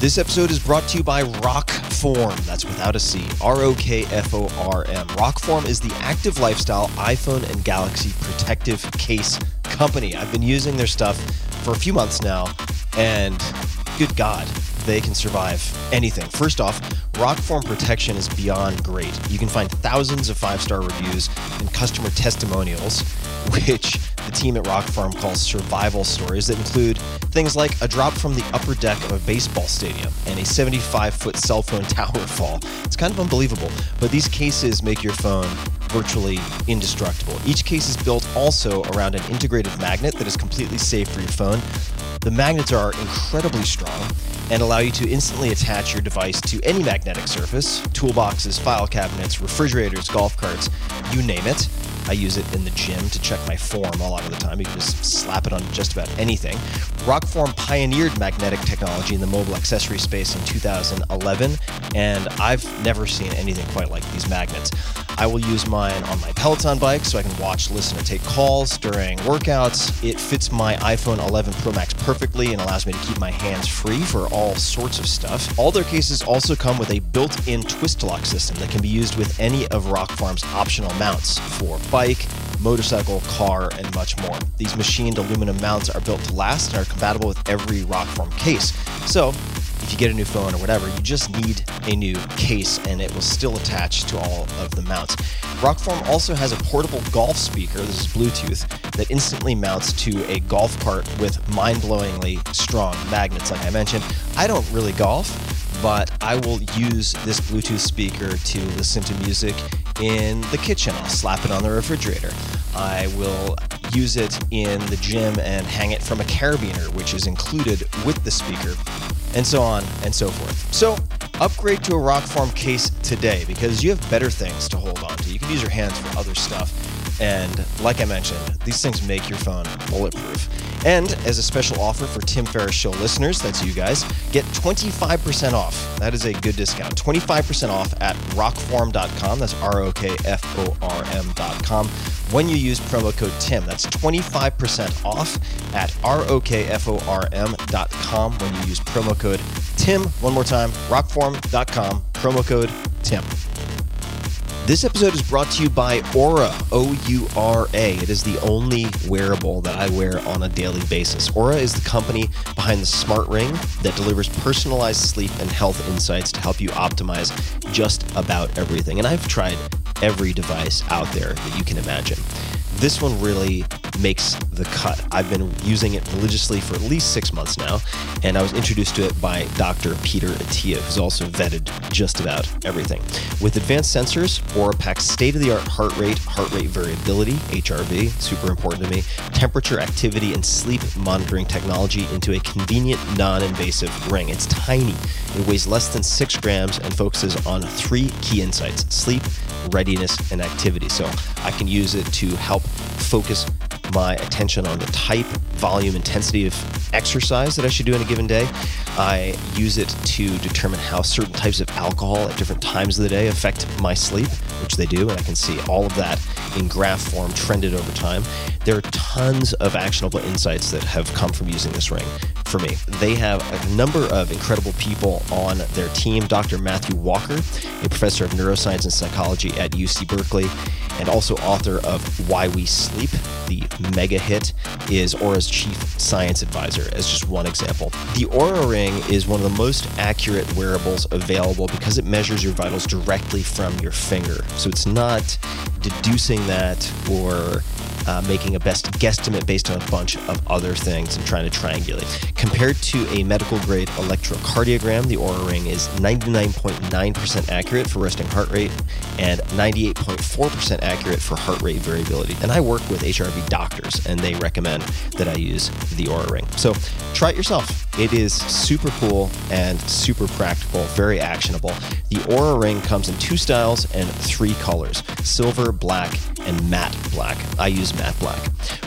This episode is brought to you by Rokform. That's without a C. R O K F O R M. Rokform is the active lifestyle iPhone and Galaxy protective case company. I've been using their stuff for a few months now, and good God, they can survive anything. First off, Rokform protection is beyond great. You can find thousands of five star reviews and customer testimonials, which the team at Rokform calls survival stories that include things like a drop from the upper deck of a baseball stadium and a 75 foot cell phone tower fall. It's kind of unbelievable, but these cases make your phone virtually indestructible. Each case is built also around an integrated magnet that is completely safe for your phone. The magnets are incredibly strong and allow you to instantly attach your device to any magnetic surface toolboxes, file cabinets, refrigerators, golf carts, you name it. I use it in the gym to check my form a lot of the time. You can just slap it on just about anything. Rokform pioneered magnetic technology in the mobile accessory space in 2011, and I've never seen anything quite like these magnets. I will use mine on my Peloton bike so I can watch, listen, and take calls during workouts. It fits my iPhone 11 Pro Max perfectly and allows me to keep my hands free for all sorts of stuff. All their cases also come with a built in twist lock system that can be used with any of Rokform's optional mounts for bike, motorcycle, car, and much more. These machined aluminum mounts are built to last and are compatible with every Rokform case. So, if you get a new phone or whatever, you just need a new case and it will still attach to all of the mounts. Rokform also has a portable golf speaker, this is Bluetooth, that instantly mounts to a golf cart with mind blowingly strong magnets, like I mentioned. I don't really golf, but I will use this Bluetooth speaker to listen to music in the kitchen. I'll slap it on the refrigerator. I will use it in the gym and hang it from a carabiner, which is included with the speaker, and so on and so forth. So, upgrade to a Rokform case today because you have better things to hold on to. You can use your hands for other stuff. And like I mentioned, these things make your phone bulletproof. And as a special offer for Tim Ferriss Show listeners, that's you guys, get 25% off. That is a good discount. 25% off at rokform.com. That's R O K F O R M.com. When you use promo code TIM, that's 25% off at R O K F O R M.com when you use promo code TIM. One more time, rokform.com, promo code TIM. This episode is brought to you by Oura, O U R A. It is the only wearable that I wear on a daily basis. Oura is the company behind the smart ring that delivers personalized sleep and health insights to help you optimize just about everything. And I've tried every device out there that you can imagine. This one really makes the cut. I've been using it religiously for at least six months now, and I was introduced to it by Dr. Peter Attia, who's also vetted just about everything. With advanced sensors, Oura packs state of the art heart rate, heart rate variability, HRV, super important to me, temperature, activity, and sleep monitoring technology into a convenient, non invasive ring. It's tiny, it weighs less than six grams, and focuses on three key insights sleep, readiness, and activity. So I can use it to help focus my attention on the type, volume, intensity of exercise that I should do in a given day. I use it to determine how certain types of alcohol at different times of the day affect my sleep, which they do, and I can see all of that in graph form trended over time. There are tons of actionable insights that have come from using this ring for me. They have a number of incredible people on their team. Dr. Matthew Walker, a professor of neuroscience and psychology at UC Berkeley, and also author of Why We Sleep, the mega hit, is Oura's chief science advisor, as just one example. The Oura Ring is one of the most accurate wearables available because it measures your vitals directly from your finger. So it's not deducing that or uh, making a best guesstimate based on a bunch of other things and trying to triangulate. Compared to a medical grade electrocardiogram, the Oura Ring is 99.9% accurate for resting heart rate and 98.4% accurate for heart rate variability. And I work with HRV doctors and they recommend that I use the Oura Ring. So try it yourself. It is super cool and super practical, very actionable. The Oura Ring comes in two styles and three colors silver, black, and matte black. I use black.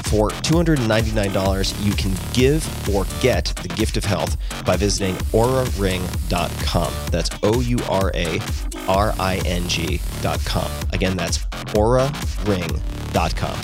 For $299, you can give or get the gift of health by visiting ouraring.com. That's O U R A R I N G.com. Again, that's ouraring.com.